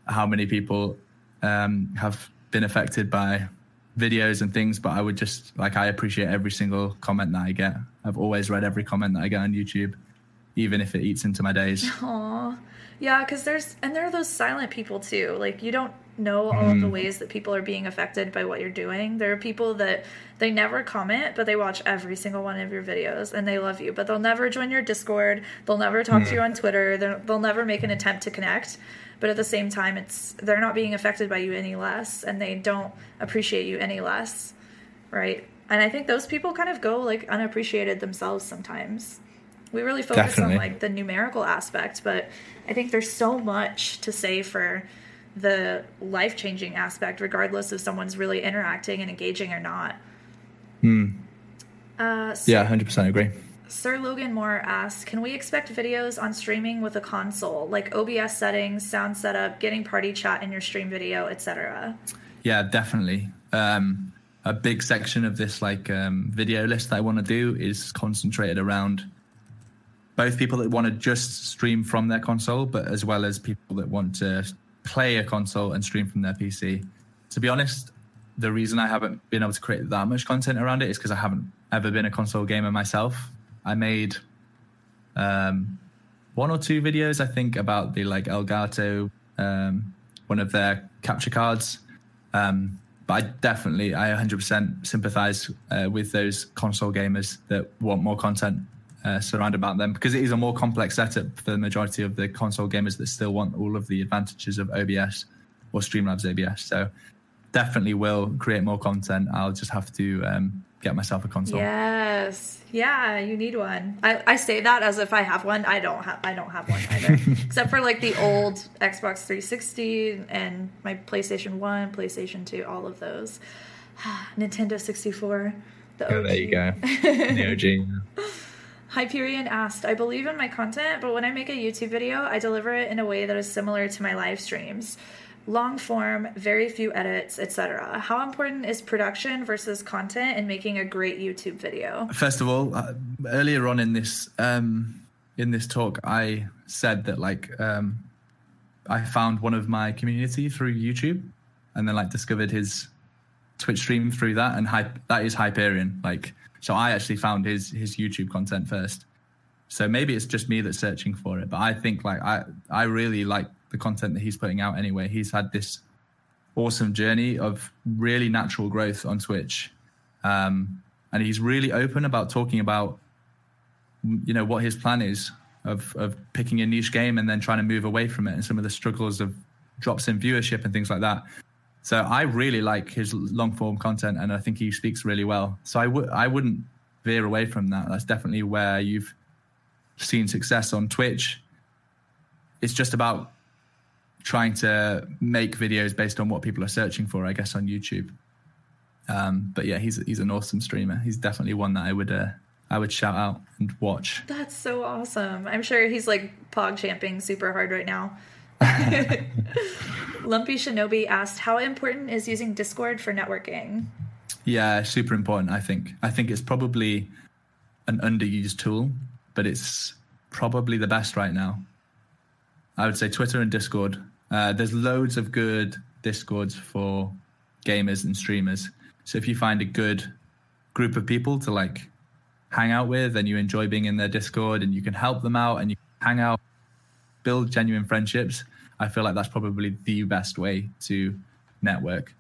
how many people um, have been affected by videos and things. But I would just like I appreciate every single comment that I get. I've always read every comment that I get on YouTube, even if it eats into my days. [LAUGHS] Aww. Yeah, because there's and there are those silent people too. Like you don't know all of the mm. ways that people are being affected by what you're doing. There are people that they never comment, but they watch every single one of your videos and they love you. But they'll never join your Discord. They'll never talk to you mm. on Twitter. They'll, they'll never make an attempt to connect. But at the same time, it's they're not being affected by you any less, and they don't appreciate you any less, right? And I think those people kind of go like unappreciated themselves sometimes. We really focus Definitely. on like the numerical aspect, but I think there's so much to say for the life changing aspect, regardless of someone's really interacting and engaging or not. Hmm. Uh, so yeah, hundred percent agree. Sir Logan Moore asks, "Can we expect videos on streaming with a console, like OBS settings, sound setup, getting party chat in your stream video, etc.?" Yeah, definitely. Um, a big section of this like um, video list that I want to do is concentrated around both people that want to just stream from their console, but as well as people that want to play a console and stream from their PC. To be honest, the reason I haven't been able to create that much content around it is because I haven't ever been a console gamer myself. I made um, one or two videos, I think, about the like Elgato, um, one of their capture cards. Um, but I definitely, I 100% sympathize uh, with those console gamers that want more content uh, surround about them because it is a more complex setup for the majority of the console gamers that still want all of the advantages of OBS or Streamlabs OBS. So definitely will create more content. I'll just have to um, get myself a console. Yes, yeah, you need one. I, I say that as if I have one. I don't have. I don't have one either, [LAUGHS] except for like the old Xbox 360 and my PlayStation One, PlayStation Two, all of those. [SIGHS] Nintendo 64. The oh, there you go. The OG. [LAUGHS] Hyperion asked, I believe in my content, but when I make a YouTube video, I deliver it in a way that is similar to my live streams. Long form, very few edits, etc. How important is production versus content in making a great YouTube video? First of all, uh, earlier on in this um, in this talk, I said that like um, I found one of my community through YouTube, and then like discovered his Twitch stream through that, and hype, that is Hyperion. Like so I actually found his his YouTube content first. So maybe it's just me that's searching for it, but I think like I I really like the content that he's putting out anyway. He's had this awesome journey of really natural growth on Twitch. Um, and he's really open about talking about you know what his plan is of of picking a niche game and then trying to move away from it and some of the struggles of drops in viewership and things like that. So I really like his long form content, and I think he speaks really well. So I would I wouldn't veer away from that. That's definitely where you've seen success on Twitch. It's just about trying to make videos based on what people are searching for, I guess, on YouTube. Um, but yeah, he's he's an awesome streamer. He's definitely one that I would uh, I would shout out and watch. That's so awesome. I'm sure he's like pog champing super hard right now. [LAUGHS] Lumpy Shinobi asked, "How important is using Discord for networking?" Yeah, super important. I think. I think it's probably an underused tool, but it's probably the best right now. I would say Twitter and Discord. Uh, there's loads of good Discords for gamers and streamers. So if you find a good group of people to like hang out with, and you enjoy being in their Discord, and you can help them out, and you hang out, build genuine friendships, I feel like that's probably the best way to network.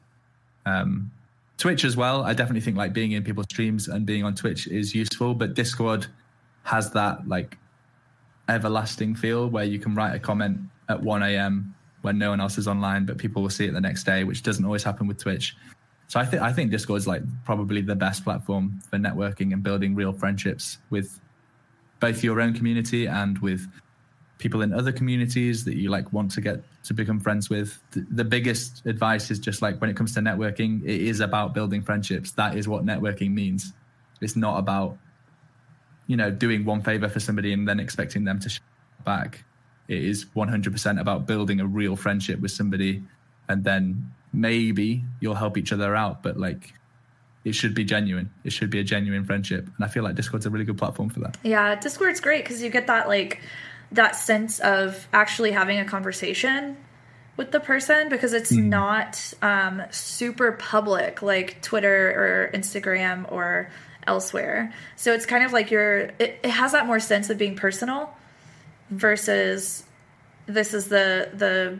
Um, Twitch as well. I definitely think like being in people's streams and being on Twitch is useful, but Discord has that like everlasting feel where you can write a comment at 1 a.m. when no one else is online, but people will see it the next day, which doesn't always happen with Twitch. So I think I think Discord is like probably the best platform for networking and building real friendships with both your own community and with people in other communities that you like want to get to become friends with the, the, biggest advice is just like when it comes to networking it is about building friendships that is what networking means it's not about you know doing one favor for somebody and then expecting them to back. It is 100% about building a real friendship with somebody and then maybe you'll help each other out but like it should be genuine. It should be a genuine friendship. And i feel like discord's a really good platform for that. Yeah discord's great because you get that like that sense of actually having a conversation with the person because it's mm. not um, super public like twitter or instagram or elsewhere. So it's kind of like you're it, it has that more sense of being personal versus this is the the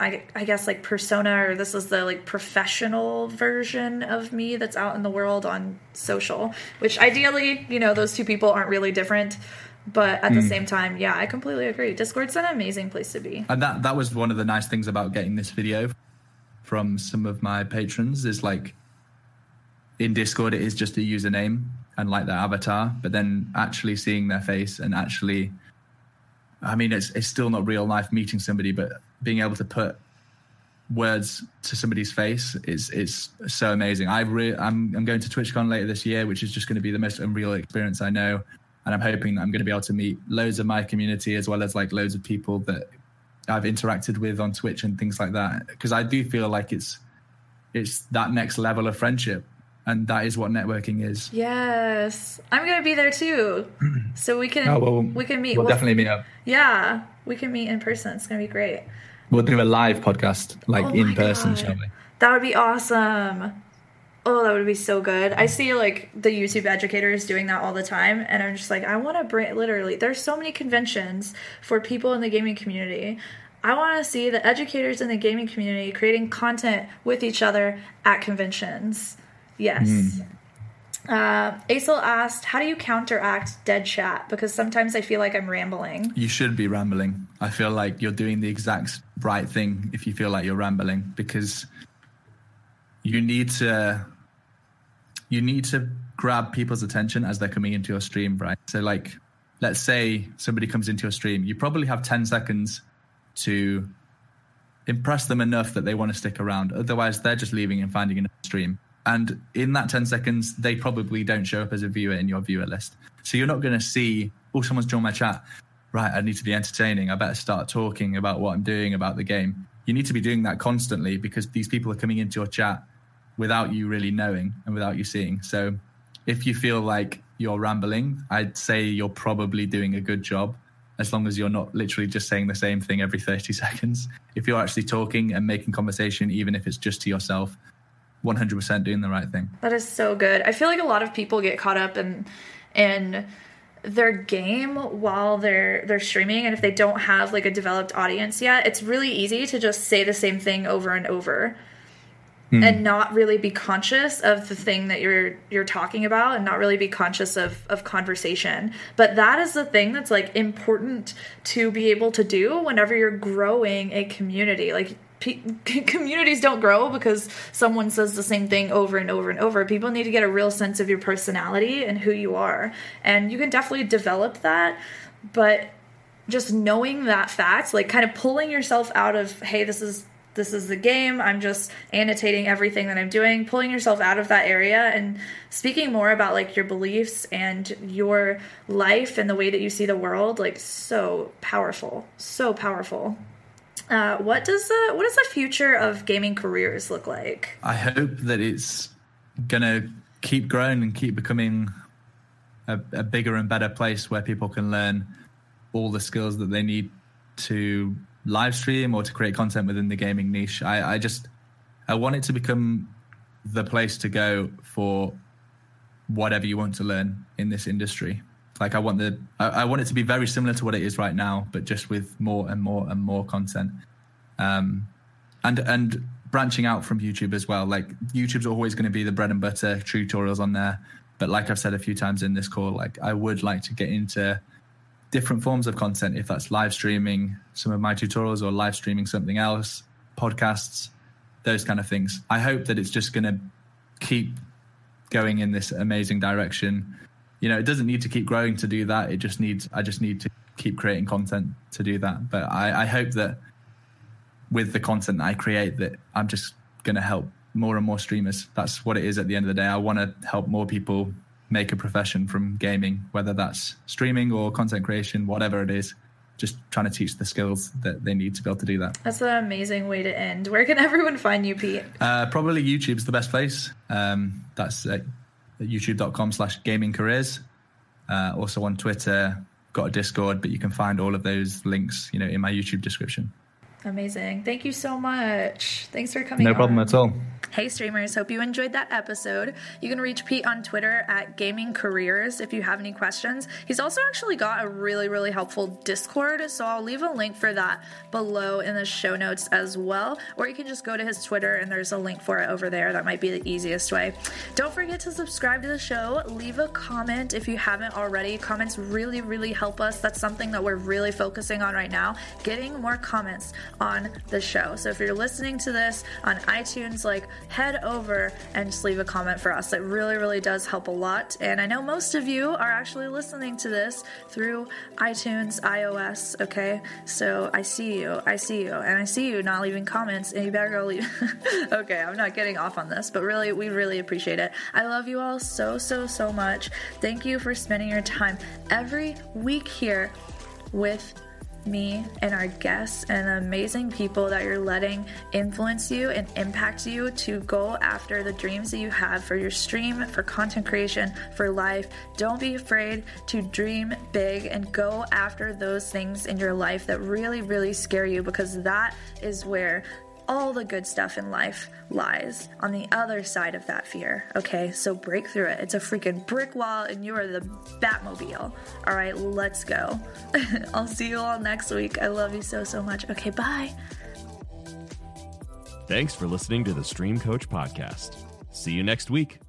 I, I guess like persona or this is the like professional version of me that's out in the world on social which ideally you know those two people aren't really different. But at the hmm. same time yeah i completely agree. Discord's an amazing place to be. And that that was one of the nice things about getting this video from some of my patrons is like in discord it is just a username and like their avatar but then actually seeing their face and actually I mean, it's it's still not real life meeting somebody, but being able to put words to somebody's face is is so amazing. I re- I'm I'm going to TwitchCon later this year, which is just going to be the most unreal experience I know, and I'm hoping that I'm going to be able to meet loads of my community as well as like loads of people that I've interacted with on Twitch and things like that. Because I do feel like it's it's that next level of friendship and that is what networking is. Yes, I'm gonna be there too, so we can. Oh, well, we can meet. We'll, we'll, definitely meet up. Yeah, we can meet in person. It's gonna be great. We'll do a live podcast, like oh in person, God. shall we? That would be awesome. Oh, that would be so good. I see like the YouTube educators doing that all the time, and I'm just like, I want to bring. Literally, there's so many conventions for people in the gaming community. I want to see the educators in the gaming community creating content with each other at conventions Yes. Mm. Uh, Aesel asked, "How do you counteract dead chat? Because sometimes I feel like I'm rambling." You should be rambling. I feel like you're doing the exact right thing if you feel like you're rambling because you need to you need to grab people's attention as they're coming into your stream, right? So, like, let's say somebody comes into your stream, you probably have ten seconds to impress them enough that they want to stick around. Otherwise, they're just leaving and finding another stream. And in that 10 seconds, they probably don't show up as a viewer in your viewer list. So you're not going to see, oh, someone's joined my chat. Right, I need to be entertaining. I better start talking about what I'm doing about the game. You need to be doing that constantly because these people are coming into your chat without you really knowing and without you seeing. So if you feel like you're rambling, I'd say you're probably doing a good job as long as you're not literally just saying the same thing every 30 [LAUGHS] seconds. If you're actually talking and making conversation, even if it's just to yourself, 100% doing the right thing. That is so good. I feel like a lot of people get caught up in in their game while they're they're streaming and if they don't have like a developed audience yet, it's really easy to just say the same thing over and over. Mm. And not really be conscious of the thing that you're you're talking about and not really be conscious of of conversation. But that is the thing that's like important to be able to do whenever you're growing a community. Like [LAUGHS] communities don't grow because someone says the same thing over and over and over. People need to get a real sense of your personality and who you are. And you can definitely develop that, but just knowing that fact, like kind of pulling yourself out of, hey, this is this is the game. I'm just annotating everything that I'm doing, pulling yourself out of that area and speaking more about like your beliefs and your life and the way that you see the world, like so powerful. So powerful. Uh, what does the what does the future of gaming careers look like? I hope that it's gonna keep growing and keep becoming a, a bigger and better place where people can learn all the skills that they need to live stream or to create content within the gaming niche. I, I just I want it to become the place to go for whatever you want to learn in this industry. Like I want the I, I, want it to be very similar to what it is right now, but just with more and more and more content. Um, and and branching out from YouTube as well. Like YouTube's always going to be the bread and butter tutorials on there. But like I've said a few times in this call, like I would like to get into different forms of content. If that's live streaming some of my tutorials or live streaming something else, podcasts, those kind of things. I hope that it's just going to keep going in this amazing direction you know, it doesn't need to keep growing to do that. It just needs, I just need to keep creating content to do that. But I, I hope that with the content I create, that I'm just going to help more and more streamers. That's what it is at the end of the day. I want to help more people make a profession from gaming, whether that's streaming or content creation, whatever it is. just trying to teach the skills that they need to be able to do that. That's an amazing way to end. Where can [LAUGHS] everyone find you, Pete? Uh, probably YouTube's the best place. Um, that's uh, youtube.com slash gaming careers. Uh, also on Twitter, got a Discord, but you can find all of those links, you know, in my YouTube description. Amazing. Thank you so much. Thanks for coming. No problem on. at all. Hey streamers, hope you enjoyed that episode. You can reach Pete on Twitter at Gaming Careers if you have any questions. He's also actually got a really, really helpful Discord, so I'll leave a link for that below in the show notes as well. Or you can just go to his Twitter and there's a link for it over there. That might be the easiest way. Don't forget to subscribe to the show. Leave a comment if you haven't already. Comments really, really help us. That's something that we're really focusing on right now. Getting more comments on the show. So if you're listening to this on iTunes, like head over and just leave a comment for us. It really, really does help a lot. And I know most of you are actually listening to this through iTunes, iOS, okay? So I see you. I see you. And I see you not leaving comments, and you better go leave. [LAUGHS] okay, I'm not getting off on this, but really, we really appreciate it. I love you all so, so, so much. Thank you for spending your time every week here with me and our guests and the amazing people that you're letting influence you and impact you to go after the dreams that you have for your stream, for content creation, for life. Don't be afraid to dream big and go after those things in your life that really, really scare you because that is where all the good stuff in life lies on the other side of that fear. Okay, so break through it. It's a freaking brick wall, and you are the Batmobile. All right, let's go. [LAUGHS] I'll see you all next week. I love you so, so much. Okay, bye. Thanks for listening to the Stream Coach Podcast. See you next week.